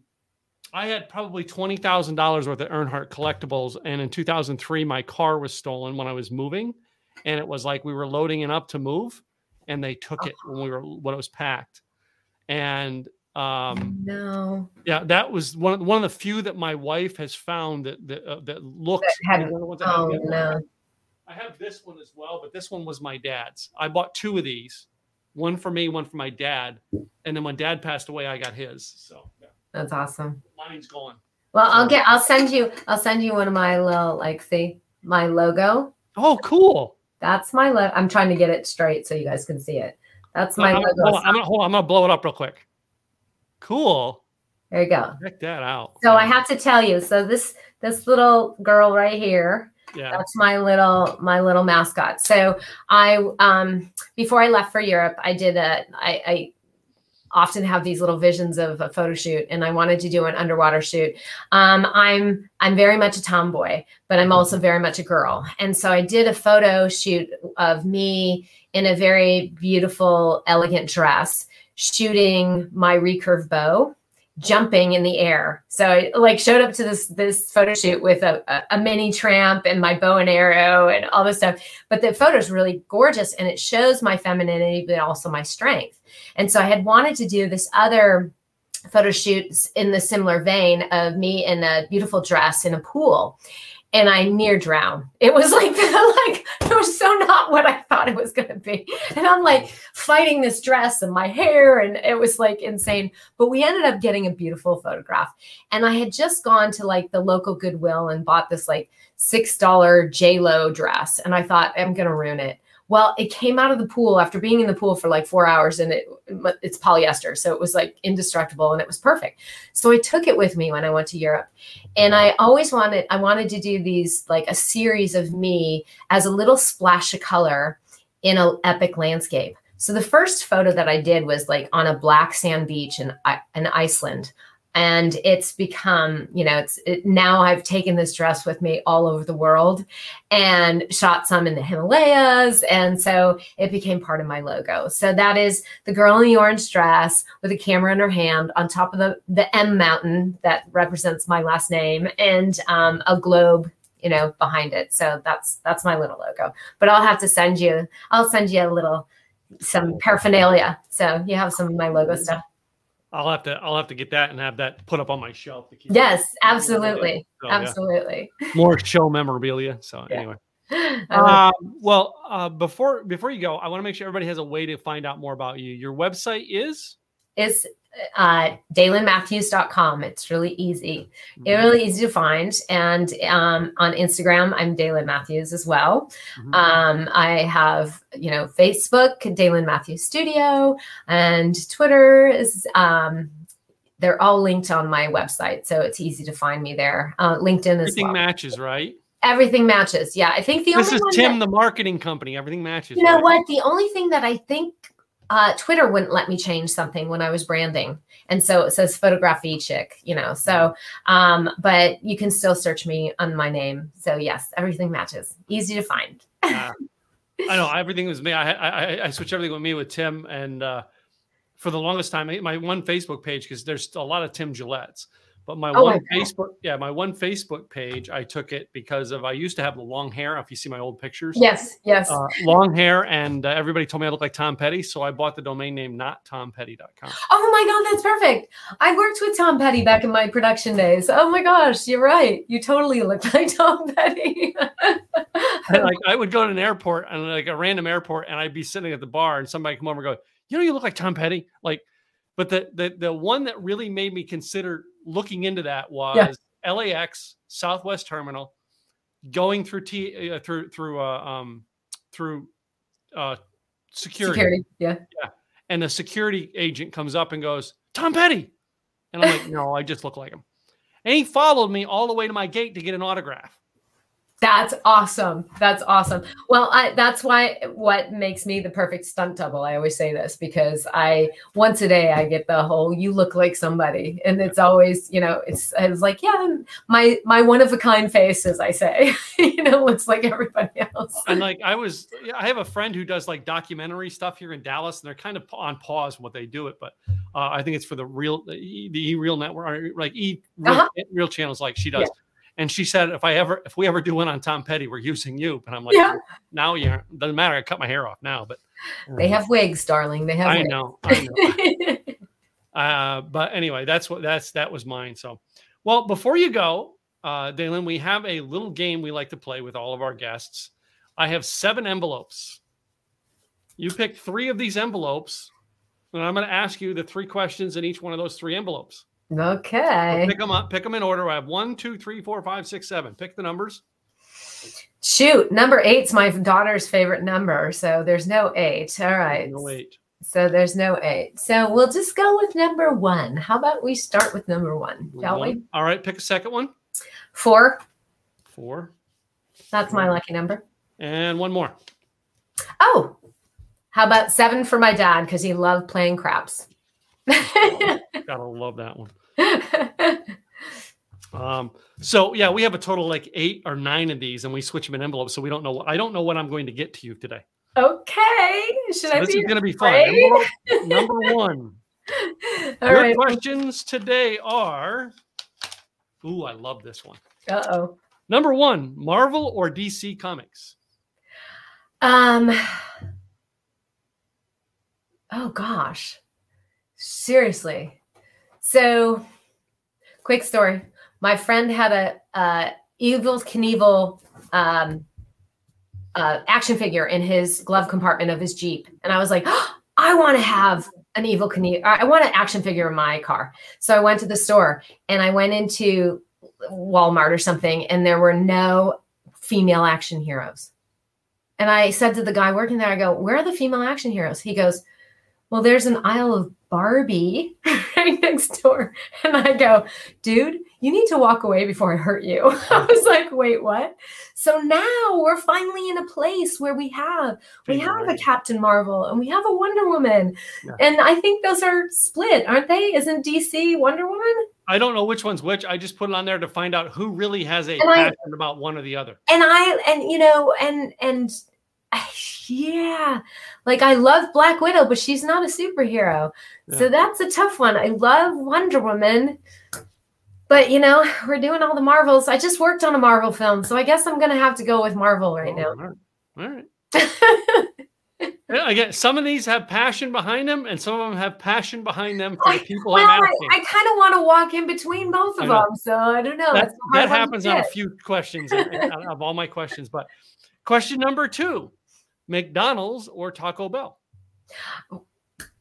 I had probably twenty thousand dollars worth of Earnhardt collectibles, and in 2003, my car was stolen when I was moving, and it was like we were loading it up to move, and they took it when we were when it was packed, and um, no, yeah, that was one of one of the few that my wife has found that that, uh, that looked. That had, oh no. I have this one as well, but this one was my dad's. I bought two of these, one for me, one for my dad, and then when dad passed away, I got his. So yeah. that's awesome. Mine's gone. Well, I'll get. I'll send you. I'll send you one of my little like see my logo. Oh, cool. That's my logo. I'm trying to get it straight so you guys can see it. That's my I'm, logo. Hold on, I'm gonna, hold on, I'm gonna blow it up real quick. Cool. There you go. Check that out. So I have to tell you. So this this little girl right here yeah. That's my little my little mascot. So I um before I left for Europe, I did a I, I often have these little visions of a photo shoot and I wanted to do an underwater shoot. Um, I'm I'm very much a tomboy, but I'm also very much a girl. And so I did a photo shoot of me in a very beautiful, elegant dress, shooting my recurve bow jumping in the air. So I like showed up to this this photo shoot with a, a, a, mini tramp and my bow and arrow and all this stuff. But the photo is really gorgeous and it shows my femininity, but also my strength. And so I had wanted to do this other photo shoots in the similar vein of me in a beautiful dress in a pool and I near drown. It was like like it was so not what I thought it was going to be. And I'm like fighting this dress and my hair and it was like insane. But we ended up getting a beautiful photograph. And I had just gone to like the local Goodwill and bought this like $6 J-Lo dress and I thought I'm going to ruin it. Well, it came out of the pool after being in the pool for like four hours and it it's polyester. So it was like indestructible and it was perfect. So I took it with me when I went to Europe. And I always wanted, I wanted to do these like a series of me as a little splash of color in an epic landscape. So the first photo that I did was like on a black sand beach in, uh, in Iceland and it's become you know it's it, now i've taken this dress with me all over the world and shot some in the himalayas. And so it became part of my logo. So that is the girl in the orange dress with a camera in her hand on top of the the m mountain that represents my last name and um, a globe you know behind it. So that's that's my little logo. But i'll have to send you i'll send you a little some paraphernalia. So you have some of my logo stuff I'll have to I'll have to get that and have that put up on my shelf to keep. Yes, absolutely, so, absolutely. Yeah. More show memorabilia. So yeah. anyway. Uh, well, uh, before before you go, I want to make sure everybody has a way to find out more about you. Your website is is uh, DaylinMatthews.com. It's really easy. Mm-hmm. It's really easy to find. And um, on Instagram, I'm Daylin Matthews as well. Mm-hmm. Um, I have, you know, Facebook, Daylin Matthews Studio, and Twitter is. Um, they're all linked on my website, so it's easy to find me there. Uh, LinkedIn as Everything well. matches, right? Everything matches. Yeah, I think the this only is Tim, that, the marketing company. Everything matches. You know right? what? The only thing that I think uh, Twitter wouldn't let me change something when I was branding. And so it says photography chick, you know. So, um, but you can still search me on my name. So yes, everything matches. Easy to find. uh, I know everything was me. I, I I switched everything with me with Tim, and uh, for the longest time, my one Facebook page because there's a lot of Tim Gillettes. But my oh one my Facebook, yeah, my one Facebook page, I took it because of I used to have the long hair. If you see my old pictures, yes, yes, uh, long hair, and uh, everybody told me I looked like Tom Petty, so I bought the domain name nottompetty.com. Oh my god, that's perfect! I worked with Tom Petty back in my production days. Oh my gosh, you're right. You totally look like Tom Petty. like I would go to an airport and like a random airport, and I'd be sitting at the bar, and somebody come over and go, "You know, you look like Tom Petty." Like, but the the the one that really made me consider looking into that was yeah. LAX Southwest Terminal, going through T uh, through through uh, um through uh security. Security, yeah, yeah, and a security agent comes up and goes, Tom Petty. And I'm like, no, I just look like him. And he followed me all the way to my gate to get an autograph. That's awesome. That's awesome. Well, I, that's why what makes me the perfect stunt double. I always say this because I once a day I get the whole "you look like somebody," and it's always you know it's it's like yeah my my one of a kind face as I say you know looks like everybody else. And like I was, I have a friend who does like documentary stuff here in Dallas, and they're kind of on pause what they do it, but uh, I think it's for the real the E Real Network, or like E Real, uh-huh. real channels like she does. Yeah and she said, if I ever, if we ever do one on Tom Petty, we're using you. And I'm like, yeah. now you doesn't matter. I cut my hair off now, but they have wigs, darling. They have. I wigs. know. I know. uh, but anyway, that's what that's that was mine. So, well, before you go, uh, Dalen, we have a little game we like to play with all of our guests. I have seven envelopes. You pick three of these envelopes, and I'm going to ask you the three questions in each one of those three envelopes. Okay. So pick them up. Pick them in order. I have one, two, three, four, five, six, seven. Pick the numbers. Shoot, number eight's my daughter's favorite number, so there's no eight. All right. No eight. So there's no eight. So we'll just go with number one. How about we start with number one, shall one. we? All right. Pick a second one. Four. Four. That's my lucky number. And one more. Oh, how about seven for my dad because he loved playing craps. Gotta love that one. um, so yeah, we have a total like eight or nine of these, and we switch them in envelopes, so we don't know. What, I don't know what I'm going to get to you today. Okay, should so I? This is going to be fun. Envelope, number one. All Your right. questions today are. Ooh, I love this one. Uh oh. Number one, Marvel or DC Comics? Um. Oh gosh. Seriously. So, quick story. My friend had a, a Evel Knievel um, uh, action figure in his glove compartment of his Jeep, and I was like, oh, I want to have an Evel Knievel. I want an action figure in my car. So I went to the store and I went into Walmart or something, and there were no female action heroes. And I said to the guy working there, I go, Where are the female action heroes? He goes, Well, there's an aisle of Barbie right next door. And I go, dude, you need to walk away before I hurt you. I was like, wait, what? So now we're finally in a place where we have we have a Captain Marvel and we have a Wonder Woman. Yeah. And I think those are split, aren't they? Isn't DC Wonder Woman? I don't know which one's which. I just put it on there to find out who really has a and passion I, about one or the other. And I and you know, and and yeah. Like i love black widow but she's not a superhero. Yeah. so that's a tough one. I love wonder woman but you know we're doing all the marvels. I just worked on a marvel film so i guess i'm gonna have to go with marvel right oh, now. all right, Again, some of these have passion behind them, and some of them have passion behind them for the people well, I'm asking. I, I kind of want to walk in between both of them, so I don't know. That, that happens on a few questions of all my questions. But question number two McDonald's or Taco Bell?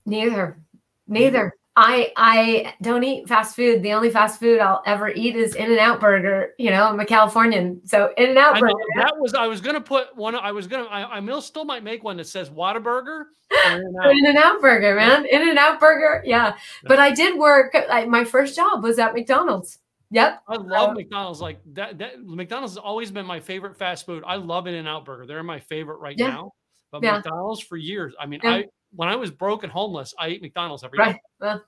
Neither. Neither. I I don't eat fast food. The only fast food I'll ever eat is In and Out Burger. You know, I'm a Californian, so In and Out Burger. That was I was gonna put one. I was gonna. I, I still might make one that says Whataburger. In and Out Burger, man. In and Out Burger. Yeah. yeah. But I did work. I, my first job was at McDonald's. Yep. I love McDonald's. Like that, that, McDonald's has always been my favorite fast food. I love In and Out Burger. They're my favorite right yeah. now. But yeah. McDonald's for years. I mean, yeah. I when I was broke and homeless, I ate McDonald's every right. day. Well.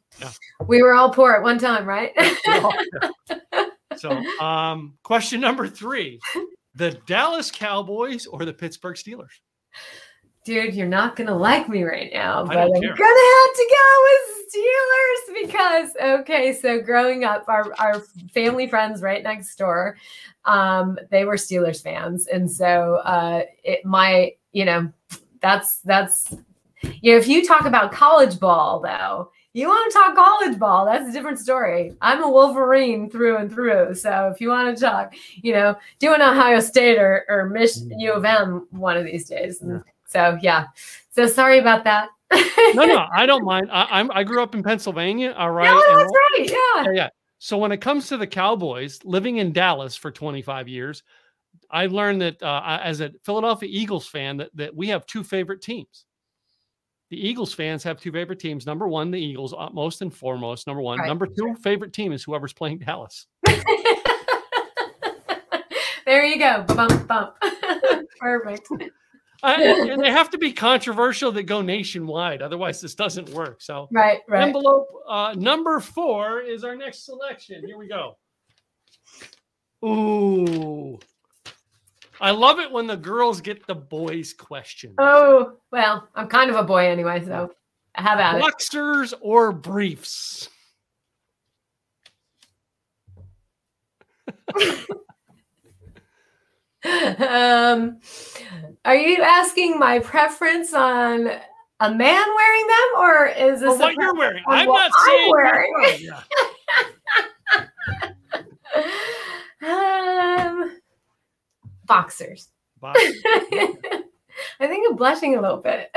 We were all poor at one time, right? so, um, question number three: the Dallas Cowboys or the Pittsburgh Steelers? Dude, you're not gonna like me right now, but I'm gonna have to go with Steelers because okay, so growing up, our our family friends right next door, um, they were Steelers fans, and so uh, it my you know that's that's you know if you talk about college ball though. You want to talk college ball? That's a different story. I'm a Wolverine through and through. So if you want to talk, you know, do an Ohio State or, or Mich- U of M one of these days. And, so yeah. So sorry about that. no, no, I don't mind. I, am I grew up in Pennsylvania. All right. No, that's right. Yeah. yeah. Yeah. So when it comes to the Cowboys, living in Dallas for 25 years, I learned that uh, as a Philadelphia Eagles fan that, that we have two favorite teams. the Eagles fans have two favorite teams. Number one, the Eagles, uh, most and foremost. Number one. Right, Number two, favorite team is whoever's playing Dallas. there you go. Bump, bump. Perfect. I, they have to be controversial that go nationwide. Otherwise, this doesn't work. So, Right, right. envelope uh, number four is our next selection. Here we go. Ooh. I love it when the girls get the boys' question. Oh, well, I'm kind of a boy anyway, so how about it? Boxers or briefs? um, are you asking my preference on a man wearing them, or is this a what you're wearing? I'm not saying. wearing? Um, boxers. Boxers. I think I'm blushing a little bit.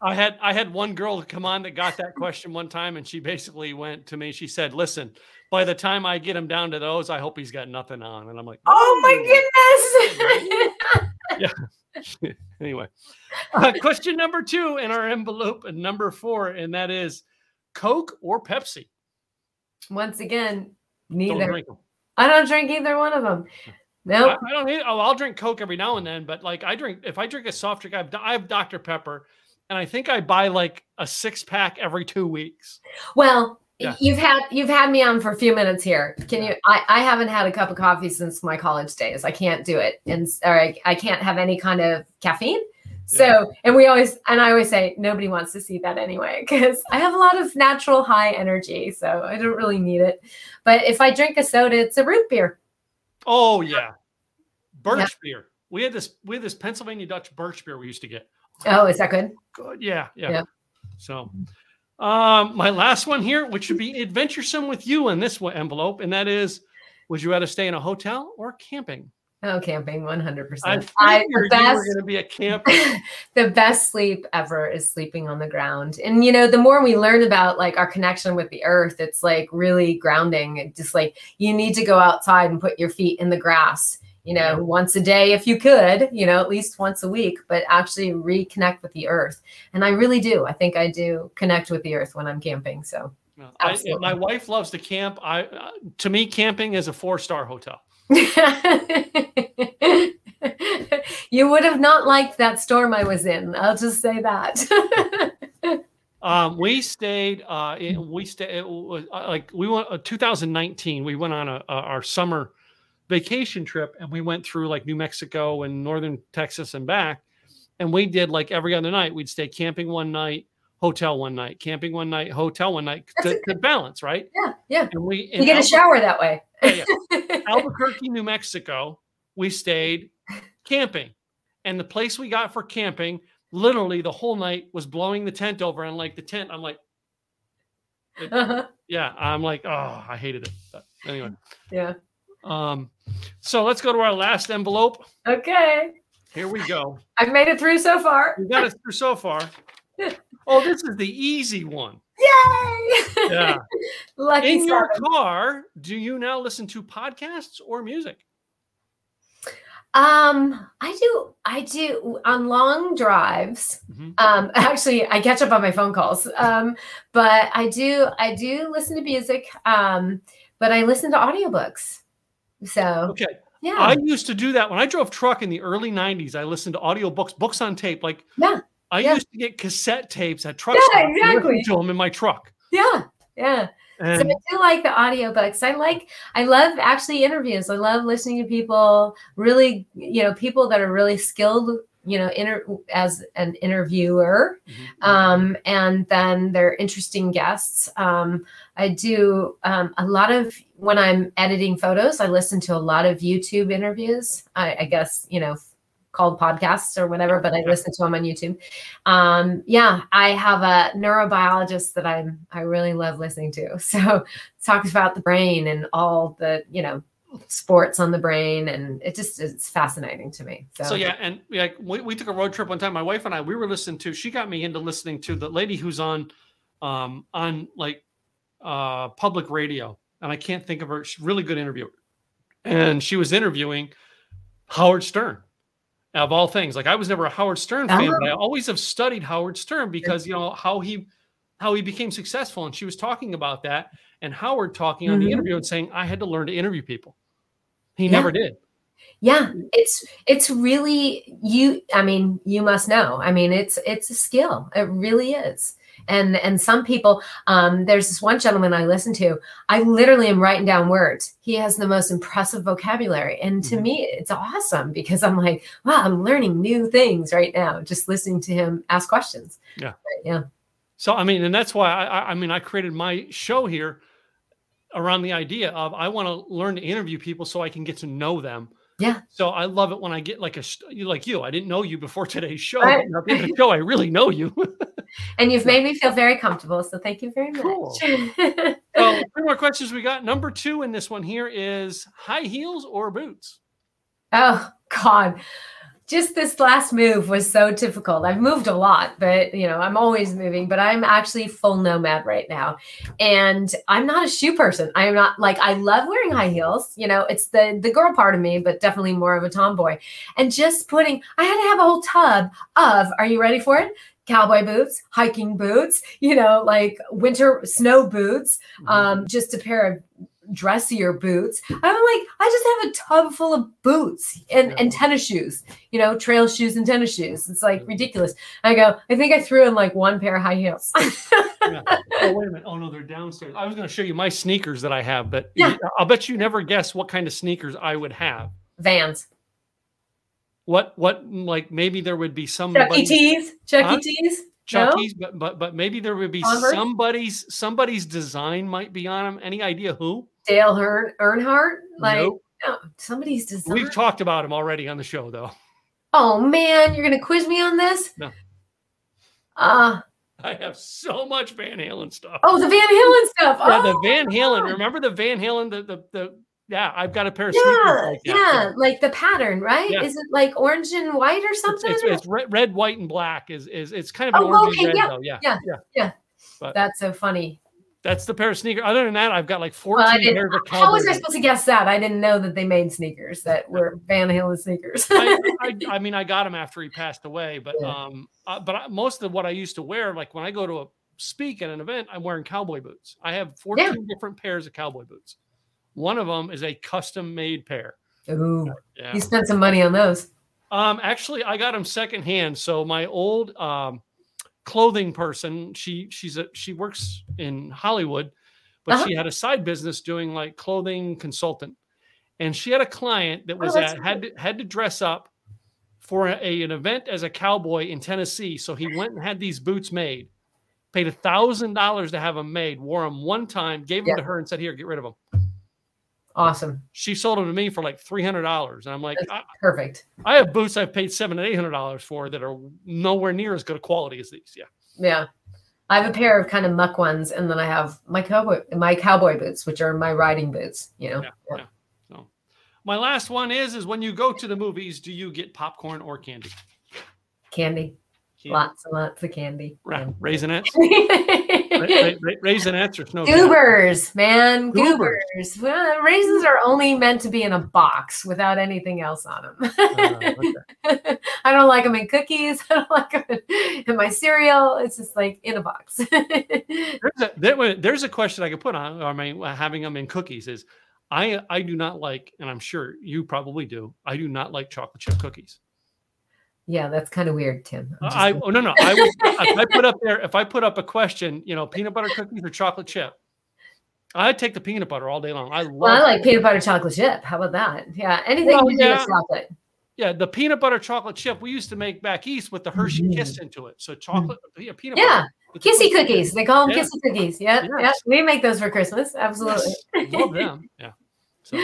I had I had one girl come on that got that question one time, and she basically went to me. She said, "Listen, by the time I get him down to those, I hope he's got nothing on." And I'm like, oh my goodness! yeah. anyway, uh, question number two in our envelope, and number four, and that is Coke or Pepsi. Once again, Don't neither. I don't drink either one of them. I, Nope. I don't need. Oh, I'll drink Coke every now and then, but like I drink if I drink a soft drink, I have, I have Dr Pepper, and I think I buy like a six pack every two weeks. Well, Yeah. you've had you've had me on for a few minutes here. Can you? I, I haven't had a cup of coffee since my college days. I can't do it, and or I, I can't have any kind of caffeine. So, and we always and I always say nobody wants to see that anyway because I have a lot of natural high energy, so I don't really need it. But if I drink a soda, it's a root beer. Oh yeah, birch Yeah. beer. We had this we had this Pennsylvania Dutch birch beer we used to get. Oh, is that good? Good, yeah, yeah. Yeah. So, um, my last one here, which would be adventuresome with you in this envelope, and that is, would you rather stay in a hotel or camping? Oh, camping, one hundred percent. I the best going to be a camper. the best sleep ever is sleeping on the ground. And you know, the more we learn about like our connection with the earth, it's like really grounding. It just like you need to go outside and put your feet in the grass, you know, once a day if you could, you know, at least once a week, but actually reconnect with the earth. And I really do. I think I do connect with the earth when I'm camping. So I, my wife loves to camp. I, uh, to me, camping is a four star hotel. you would have not liked that storm I was in. I'll just say that. Um, we stayed. Uh, in, we stayed. It was uh, like we went. Uh, 2019. We went on a, a our summer vacation trip, and we went through like New Mexico and northern Texas and back. And we did like every other night. We'd stay camping one night, hotel one night, camping one night, hotel one night to, to balance, right? yeah, yeah. And we You get a shower that way. Yeah, Albuquerque, New Mexico. We stayed camping, and the place we got for camping, literally the whole night was blowing the tent over, and like the tent, I'm like. Uh-huh. Yeah, I'm like, oh, I hated it. But anyway, Yeah. um, so let's go to our last envelope. Okay. Here we go. I've made it through so far. We got us through so far. Oh, this is the easy one. Yay! Yeah. Lucky In your car, do you now listen to podcasts or music? Um, I do. I do on long drives. Mhm. Um, actually, I catch up on my phone calls. Um, but I do. I do listen to music. Um, but I listen to audiobooks. So Okay. yeah, I used to do that when I drove truck in the early 90s. I listened to audiobooks, books on tape. Like, Yeah, I yeah. used to get cassette tapes at truck Yeah, and exactly. to them in my truck. yeah, yeah. So I do like the audiobooks. I like I love actually interviews. I love listening to people really, you know, people that are really skilled, you know, inter- as an interviewer. Mhm. Um, and then they're interesting guests. Um, I do um, a lot of when I'm editing photos, I listen to a lot of YouTube interviews. I, I guess, you know, called podcasts or whatever, but I listen to them on YouTube. Um, yeah, I have a neurobiologist that I'm I really love listening to. So talks about the brain and all the, you know, sports on the brain and it just it's fascinating to me. So, So yeah, and like we, we took a road trip one time. My wife and I, we were listening to. She got me into listening to the lady who's on, um, on like, uh, public radio, and I can't think of her. She's a really good interviewer, and she was interviewing Howard Stern, of all things. Like I was never a Howard Stern fan, but I always have studied Howard Stern because you know how he how he became successful. And she was talking about that, and Howard talking on the Mhm. interview and saying, I had to learn to interview people. He Yeah. never did. Yeah, it's it's really you. I mean, you must know. I mean, it's it's a skill. It really is. And and some people, um, there's this one gentleman I listen to. I literally am writing down words. He has the most impressive vocabulary, and to Mhm. me, it's awesome because I'm like, wow, I'm learning new things right now just listening to him ask questions. Yeah. But, yeah. So I mean, and that's why I, I- mean, I created my show here around the idea of I want to learn to interview people so I can get to know them. Yeah. So I love it when I get like a like you. I didn't know you before today's show. Right. but At the end of the show, I really know you. And you've made me feel very comfortable, so thank you very much. Cool. so three more questions we got. Number two in this one here is high heels or boots. Oh God. Just this last move was so difficult. I've moved a lot, but you know, I'm always moving, but I'm actually full nomad right now. And I'm not a shoe person. I'm not like I love wearing high heels. You know, it's the the girl part of me, but definitely more of a tomboy. And just putting I had to have a whole tub of, are you ready for it? Cowboy boots, hiking boots, you know, like winter snow boots, Mm-hmm. um, just a pair of dressier boots. I'm like, I just have a tub full of boots and, Yeah. and tennis shoes, you know, trail shoes and tennis shoes. It's like ridiculous. I go, I think I threw in like one pair of high heels. Yeah. Oh wait a minute! Oh no, they're downstairs. I was going to show you my sneakers that I have, but Yeah. I'll bet you never guess what kind of sneakers I would have. Vans. What what like maybe there would be some Chuck E. T's. Chuck Huh? E. T's. Chucky's, but but but maybe there would be somebody's somebody's design might be on them. Any idea who? Dale Earn- Earnhardt. Like, Nope. no, somebody's design. We've talked about him already on the show, though. oh man, you're gonna quiz me on this? No. Uh I have so much Van Halen stuff. oh, the Van Halen stuff. yeah, oh, the Van Halen. Remember the Van Halen? The the, the yeah, I've got a pair of sneakers Yeah, like yeah, like the pattern, right? Yeah. Is it like orange and white or something? it's, it's red, red, white, and black. Is is it's kind of an Oh, orange okay, red yeah, though. Yeah, yeah, yeah. But That's so funny. that's the pair of sneakers. Other than that, I've got like fourteen Well, I pairs of How was I supposed to guess that? I didn't know that they made sneakers that were Van Halen sneakers. I, I, I mean, I got him after he passed away, but Yeah. um, uh, but I, most of what I used to wear, like when I go to a speak at an event, I'm wearing cowboy boots. I have 14 different pairs of cowboy boots. One of them is a custom made pair. Ooh, Yeah. you spent some money on those. Um, actually, I got them secondhand. So my old um, clothing person, she she's a she works in Hollywood, but Uh-huh. she had a side business doing like clothing consultant, and she had a client that Oh, was that's at had to, had to dress up for a, an event as a cowboy in Tennessee. So he went and had these boots made, paid a thousand dollars to have them made, wore them one time, gave them Yeah. to her, and said, "Here, get rid of them." Awesome. She sold them to me for like three hundred dollars, and I'm like, I, Perfect. I have boots I've paid seven and eight hundred dollars for that are nowhere near as good a quality as these. Yeah. Yeah. I have a pair of kind of muck ones, and then I have my cowboy my cowboy boots, which are my riding boots. You know, Yeah, yeah. So my last one is is when you go to the movies, do you get popcorn or candy? candy, Candy. lots and lots of candy. Ra- Raisinets? Yeah. ra- ra- Raisinets or snow? Goobers, man, Goobers. goobers. Well, raisins are only meant to be in a box without anything else on them. Uh, okay. I don't like them in cookies. I don't like them in, in my cereal. It's just like in a box. There's a, there, there's a question I could put on. I mean, having them in cookies is, I I do not like, and I'm sure you probably do. I do not like chocolate chip cookies. Yeah, that's kind of weird, Tim. I oh no no I would, if I put up there if I put up a question, you know, peanut butter cookies or chocolate chip, I'd take the peanut butter all day long. I love well, I like peanut butter chocolate chip. How about that? Yeah, anything Well, do yeah. with chocolate. yeah the peanut butter chocolate chip we used to make back east with the Hershey Mhm. Kiss into it. So chocolate yeah, peanut Yeah, Kissy cookie. cookies. They call them Yeah. kissy cookies. Yeah, yeah. Yes. We make those for Christmas. Absolutely. Yes, love them. Yeah. So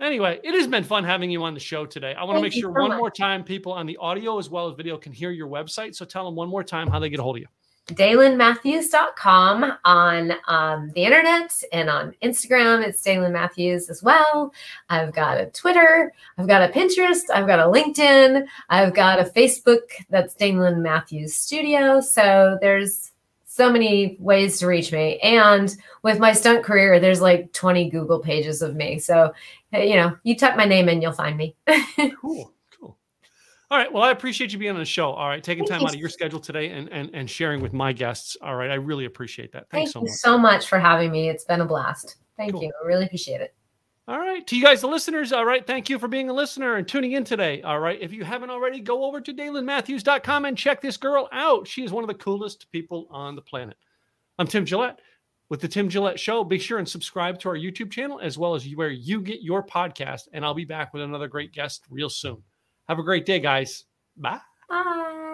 anyway, it has been fun having you on the show today. I want to make sure so one much. more time people on the audio as well as video can hear your website. So tell them one more time how they get a hold of you. DalenMatthews.com on um, the internet and on Instagram. It's Dalen Matthews as well. I've got a Twitter. I've got a Pinterest. I've got a LinkedIn. I've got a Facebook that's Dalen Matthews Studio. So there's so many ways to reach me. And with my stunt career, there's like 20 Google pages of me. So, Uh, you know, you type my name in, you'll find me. Cool. Cool. All right. Well, I appreciate you being on the show. All right, taking Thank time you out of your schedule today and and and sharing with my guests. All right, I really appreciate that. Thanks Thank so you much. so much for having me. It's been a blast. Thank Cool. you. I really appreciate it. All right. To you guys, the listeners, all right. Thank you for being a listener and tuning in today. All right. If you haven't already, go over to DalenMatthews.com and check this girl out. She is one of the coolest people on the planet. I'm Tim Gillette with the Tim Gillette Show. Be sure and subscribe to our YouTube channel as well as where you get your podcast. And I'll be back with another great guest real soon. Have a great day, guys. Bye. Bye.